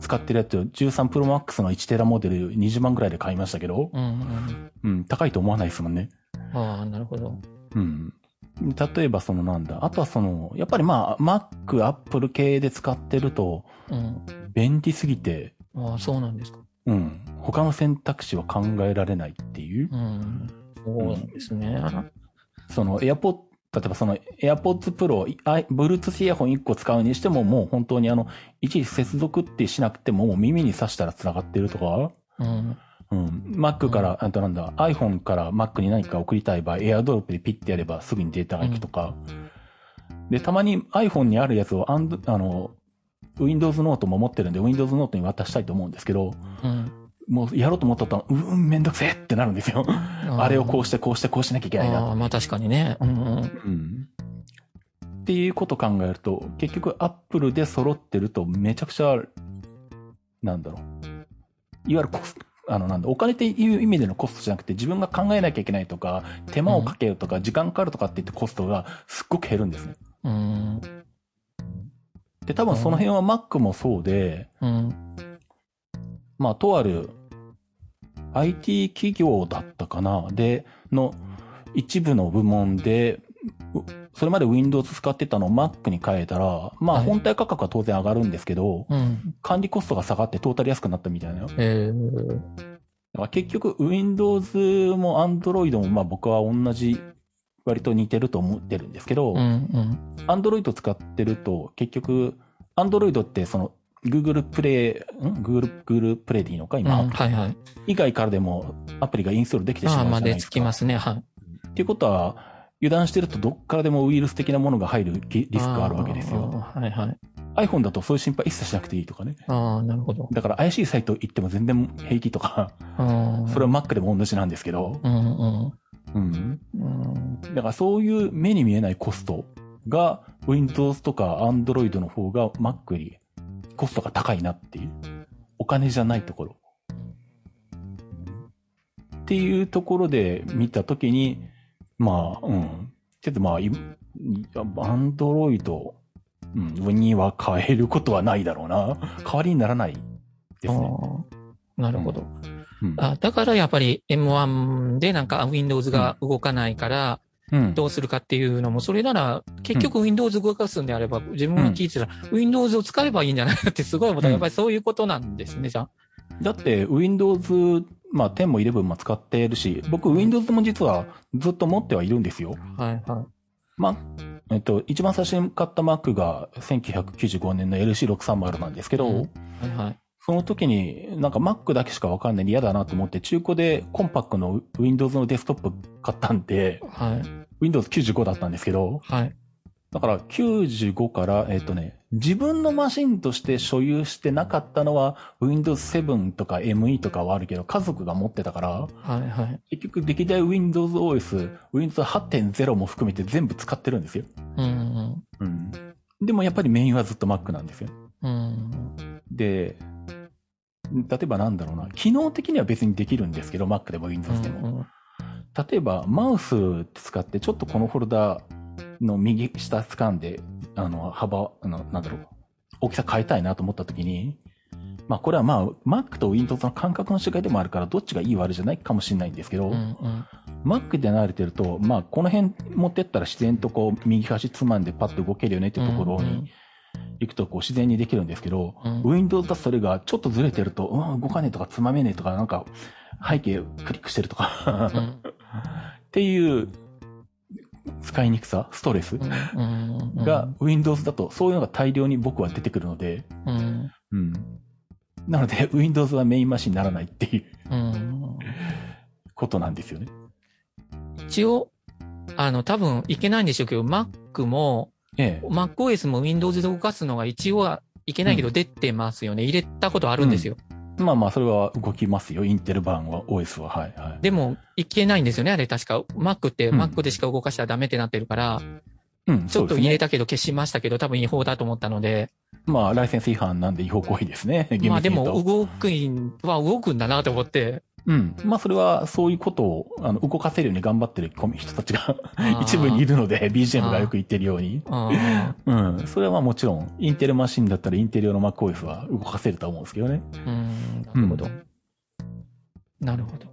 使ってるやつ、13 Pro Max の1テラモデル20万ぐらいで買いましたけどあ、、うん、うん。うん、高いと思わないですもんね。ああ、なるほど。うん。例えばそのなんだ、あとはその、やっぱりまあ、Mac、Apple 系で使ってると、うん。便利すぎて、ああ、そうなんですか。うん、他の選択肢は考えられないっていう。うん。そうなんですね。その AirPod、例えばその AirPods Pro、Bluetooth イヤホン1個使うにしてももう本当にあの、一時接続ってしなくてももう耳に挿したら繋がってるとか、うん。うん。Mac から、あとなんだ、iPhone から Mac に何か送りたい場合、AirDrop でピッてやればすぐにデータが行くとか。で、たまに iPhone にあるやつをアンド、あの、Windows ノートも持ってるんで、Windows ノートに渡したいと思うんですけど、うん。もうやろうと思ったら、うーん、めんどくせえってなるんですよ。あれをこうして、こうして、こうしなきゃいけないなああ、まあ確かにね。うんうん。うん。っていうことを考えると、結局 Apple で揃ってるとめちゃくちゃ、なんだろう。いわゆるあの、なんだ、お金っていう意味でのコストじゃなくて、自分が考えなきゃいけないとか、手間をかけるとか、時間かかるとかって言ってコストがすっごく減るんですね。うん。で、多分その辺は Mac もそうで、うん。まあ、とある IT 企業だったかなで、の一部の部門で、うそれまで Windows 使ってたのを Mac に変えたら、まあはい本体価格は当然上がるんですけど、うん。管理コストが下がってトータル安くなったみたいな。えー、ら結局 Windows も Android もまあ僕は同じ割と似てると思ってるんですけど、うんうん。Android 使ってると結局 Android ってその Google プレイ、ん ?Google、Google プレイでいいのかうん、今、はいはい。以外からでもアプリがインストールできてしまうああ、まあで、じゃないですか。つきますね。はい。っていうことは、油断してるとどっからでもウイルス的なものが入るリリスクがあるわけですよ。はいはい。iPhone だとそういう心配一切しなくていいとかね。ああ、なるほど。だから怪しいサイト行っても全然平気とか。それは Mac でも同じなんですけど、うんうん。うん。うん。だからそういう目に見えないコストが Windows とか Android の方が Mac よりコストが高いなっていう。お金じゃないところ。っていうところで見たときに、まあ、うん。ちょっとまあ、いアンドロイド、うん、には変えることはないだろうな。代わりにならないですね。なるほど。うんあだからやっぱり M1 でなんか Windows が動かないから、うん。どうするかっていうのも、それなら、結局 Windows 動かすんであれば、自分が聞いてたら、Windows を使えばいいんじゃないかってすごい思ったやっぱりそういうことなんですね、じゃだって、Windows、まあ、10も11も使ってるし、僕、Windows も実はずっと持ってはいるんですよ。あ。はいはい。まあ、えっと、一番最初に買った Mac が1995年の LC630 なんですけど、うんはいはい。その時になんか Mac だけしかわかんないんで嫌だなと思って中古でコンパクトの Windows のデスクトップ買ったんで、はい。Windows 95だったんですけど、はい。だから95から、えっとね、自分のマシンとして所有してなかったのは Windows 7とか ME とかはあるけど、家族が持ってたから、はいはい。結局歴代 Windows OS、Windows 8.0も含めて全部使ってるんですよ。うん。うん。でもやっぱりメインはずっと Mac なんですよ。うん。で、例えばなんだろうな、機能的には別にできるんですけど、Mac でも Windows でも。例えば、マウス使って、ちょっとこのフォルダの右下掴んで、あの、幅、あの、なんだろう、大きさ変えたいなと思った時に、まあこれはまあ、Mac と Windows の感覚の違いでもあるから、どっちがいい悪いじゃないかもしれないんですけど、うんうん。Mac で慣れてると、まあこの辺持ってったら自然とこう、右端つまんでパッと動けるよねっていうところに行くとこう自然にできるんですけど、うん。Windows だとそれがちょっとずれてると、うん、動かねえとかつまめねえとか、なんか背景クリックしてるとか、うん っていう使いにくさ、ストレスうんうんが Windows だとそういうのが大量に僕は出てくるので、うんうん。なので Windows はメインマシンにならないっていううんことなんですよね。一応、あの、多分いけないんでしょうけど、Mac も、ええ。MacOS も Windows で動かすのが一応はいけないけど出てますよね。入れたことあるんですよ。まあまあ、それは動きますよ。インテル版は、OS は。はい、はい。でも、いけないんですよね、あれ確か。Mac ってうん Mac でしか動かしたらダメってなってるから、うん、ちょっと入れた。たけど消しましたけど、多分違法だと思ったので、まあ、ライセンス違反なんで違法行為ですね。厳まあでも動くんは動くんだなと思って。うん。まあ、それは、そういうことを、あの、動かせるように頑張ってる人たちが一部にいるので、BGM がよく言ってるように。あうん。それはまあもちろん、インテルマシンだったらインテリ用の MacOS は動かせると思うんですけどね。ーうん、なるほど。なるほど。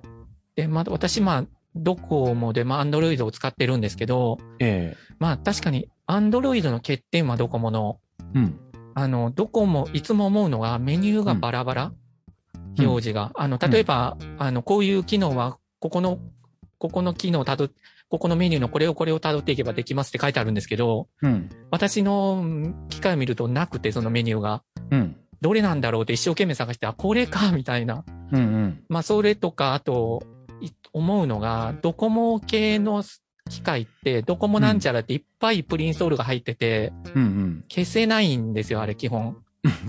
で、まあ私、まあ、ドコモで、まあ、Android を使ってるんですけど、えまあ確かに、Android の欠点はドコモの、えうん。あの、ドコモ、いつも思うのがメニューがバラバラ、うん表示が。あの、例えば、あの、こういう機能は、ここの、ここの機能をたど、ここのメニューのこれをこれを辿っていけばできますって書いてあるんですけど、うん。私のうん機械を見るとなくて、そのメニューが。うん。どれなんだろうって一生懸命探して、あ、これか、みたいな。うん。うん。まあ、それとか、あと、い思うのが、ドコモ系の機械って、ドコモなんちゃらっていっぱいプリインストールが入ってて、うん。うん。消せないんですよ、あれ、基本。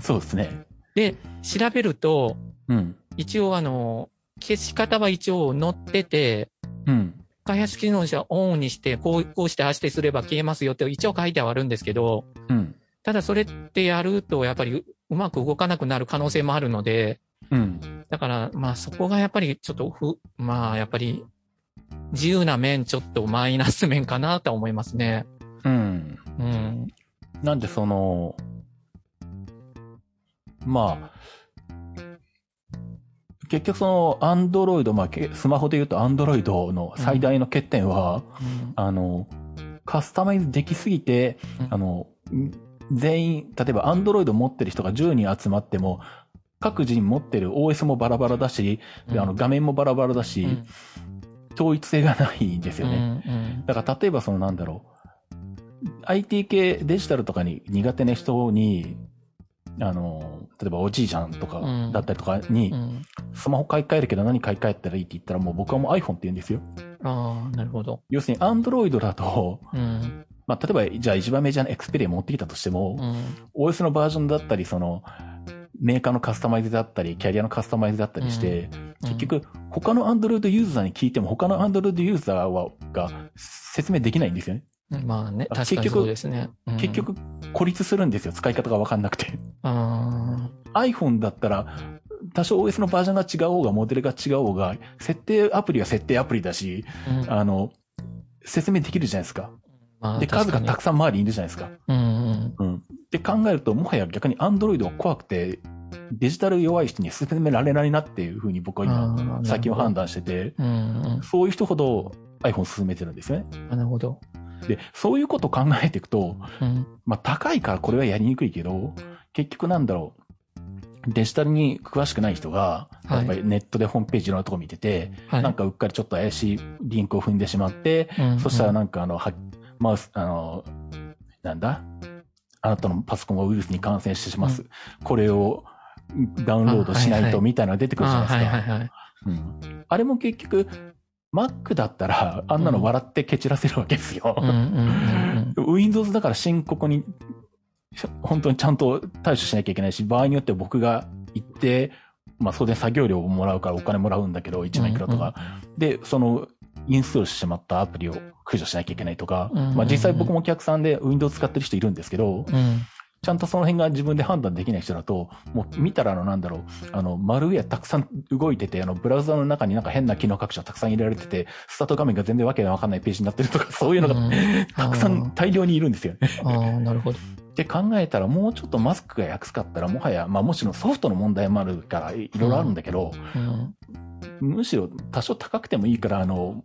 そうですね。で、調べると、うん。一応あの、消し方は一応載ってて、うん。開発機能者オンにして、こう、こうしてああしてすれば消えますよって一応書いてはあるんですけど、うん。ただそれってやるとやっぱりううまく動かなくなる可能性もあるので、うん。だからまあそこがやっぱりちょっとふ、まあやっぱり自由な面ちょっとマイナス面かなとは思いますね。うん。うん。なんでその、まあ、結局その、アンドロイド、まあ、けスマホで言うとアンドロイドの最大の欠点は、うん。あの、カスタマイズできすぎて、うん。あの、ん全員、例えばアンドロイド持ってる人が10人集まっても、各人持ってる OS もバラバラだし、であの画面もバラバラだし、うん。統一性がないんですよね。うんだから例えばそのなんだろう、IT 系デジタルとかに苦手な人に、あの、例えばおじいちゃんとかうんだったりとかにう、ん。スマホ買い替えるけど何買い替えたらいいって言ったらもう僕はもう iPhone って言うんですよ。ああ、なるほど。要するに Android だと、うん。まあ例えばじゃあ一番メジャーな Xperia 持ってきたとしても、うん。OS のバージョンだったり、その、メーカーのカスタマイズだったり、キャリアのカスタマイズだったりして、結局、他の Android ユーザーに聞いても、他の Android ユーザーは、が説明できないんですよね。うん、まあね、あ確かに結局そうですね。うん結、局、孤立するんですよ。使い方がわかんなくて。あ iPhone だったら、多少 OS のバージョンが違う方が、モデルが違う方が、設定アプリは設定アプリだし、うんあの、説明できるじゃないですか。まあで、数がたくささん周りにいるじゃないですか。ん。うんうん。うん。って考えると、もはや逆に Android は怖くて、デジタル弱い人に進められないなっていうふうに僕は今、最近は判断してて、うんそういう人ほど iPhone を進めてるんですよね。うん。なるほど。で、そういうことを考えていくと、うん。まあ高いからこれはやりにくいけど、結局なんだろう。デジタルに詳しくない人が、はいやっぱりネットでホームページのとこ見てて、はい。なんかうっかりちょっと怪しいリンクを踏んでしまって、うん、そしたらなんかあの、はマウス、あの、なんだ？あなたのパソコンがウイルスに感染してします。これをダウンロードしないとみたいなのが出てくるじゃあないですか。はいはいはい。うんあれも結局、Mac だったら、あんなの笑って蹴散らせるわけですよ。うんうんうん Windows だから深刻に、本当にちゃんと対処しなきゃいけないし、場合によっては僕が行って、まあ、それで作業料をもらうからお金もらうんだけど、1万いくらとか。で、その、インストールしてしまったアプリを駆除しなきゃいけないとか、うんうんうんまあ実際僕もお客さんで Windows 使ってる人いるんですけど、うん。うん。ちゃんとその辺が自分で判断できない人だと、もう見たらあのなんだろう、あの、マルウェアたくさん動いてて、あの、ブラウザの中になんか変な機能拡張たくさん入れられてて、スタート画面が全然わけがわかんないページになってるとか、そういうのがうんたくさん大量にいるんですよね。ああ、なるほど。って考えたら、もうちょっとマスクが安かったら、もはや、まあもちろんソフトの問題もあるから、いろいろあるんだけど、うん。むしろ多少高くてもいいから、あの、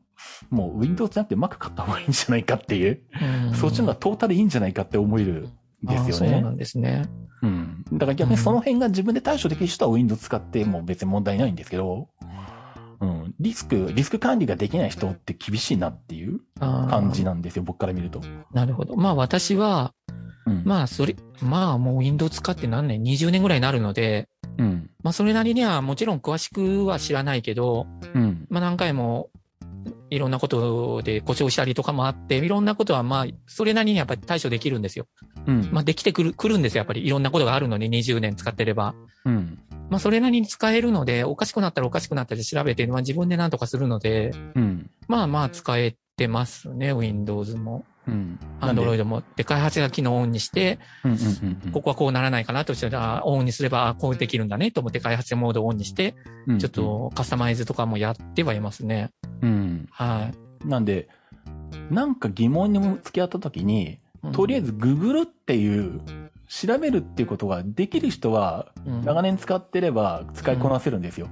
もう Windows じゃなくて Mac 買った方がいいんじゃないかっていう、うんそっちの方がトータルいいんじゃないかって思えるんですよあーそうなね。んですね。うん。だから逆にその辺が自分で対処できる人は Windows 使っても別に問題ないんですけど、うん。リスク、リスク管理ができない人って厳しいなっていう感じなんですよ、僕から見ると。なるほど。まあ私は、うん。まあそれ、まあもう Windows 使って何年 ?20 年ぐらいになるので、うん。まあそれなりにはもちろん詳しくは知らないけど、うん。まあ何回もいろんなことで故障したりとかもあって、いろんなことはまあそれなりにやっぱり対処できるんですよ。うん。まあできてくる、くるんですよ。やっぱりいろんなことがあるのに20年使ってれば。うん。まあそれなりに使えるので、おかしくなったらおかしくなったり調べて、まあ自分で何とかするので、うん。まあまあ使えてますね、Windows も。うん。なんで？Android も。で、開発が機能をオンにして、ここはこうならないかなとしたら、オンにすればあこうできるんだねと思って開発モードをオンにして、うんちょっとカスタマイズとかもやってはいますね。うん。はい。なんで、なんか疑問にも付き合った時に、とりあえずググるっていう、調べるっていうことができる人は、うん、長年使ってれば使いこなせるんですよ。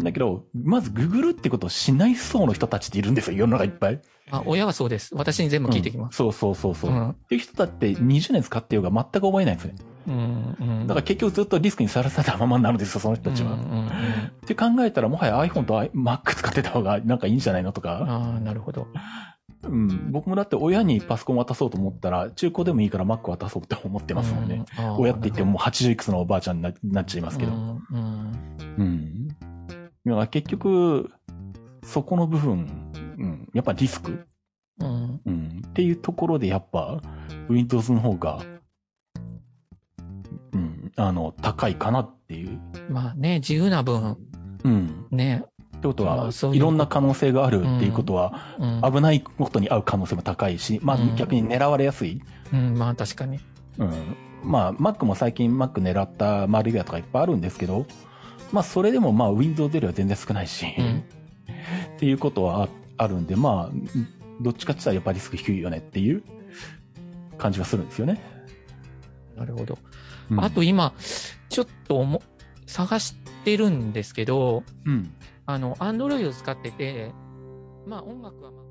だけど、まずググるってことをしない層の人たちっているんですよ、世の中いっぱい。あ親はそうです。私に全部聞いてきます。うんそうそうそうそう。うんっていう人だって20年使ってようが全く覚えないんですね。うん。うん。だから結局ずっとリスクにさらされたままになるんですよ、その人たちは。うんうんうんって考えたら、もはや iPhone と Mac 使ってた方がなんかいいんじゃないのとか。ああ、なるほど。うん。僕もだって親にパソコン渡そうと思ったら、中古でもいいから Mac 渡そうって思ってますもんね。うん。親って言ってももう80いくつのおばあちゃんにななっちゃいますけど。うんうんうん。だから結局、そこの部分、うん、やっぱリスク、うん。うん、っていうところでやっぱ Windows の方が、うん、あの、高いかなっていう。まあね、自由な分、うん。ね。ってことはいろんな可能性があるっていうことは、うん。危ないことに合う可能性も高いし、まあうん逆に狙われやすい。うん、まあ確かに。うん。まあ Mac も最近 Mac 狙ったマルウェアとかいっぱいあるんですけど、まあそれでもまあ Windows よりは全然少ないし、うん。っていうことはああるんで、まあ、どっちかって言ったらやっぱりリスク低いよねっていう感じはするんですよね。なるほど。うんあと今、ちょっと思探してるんですけど、うん。あの、Android を使ってて、まあ音楽はまあ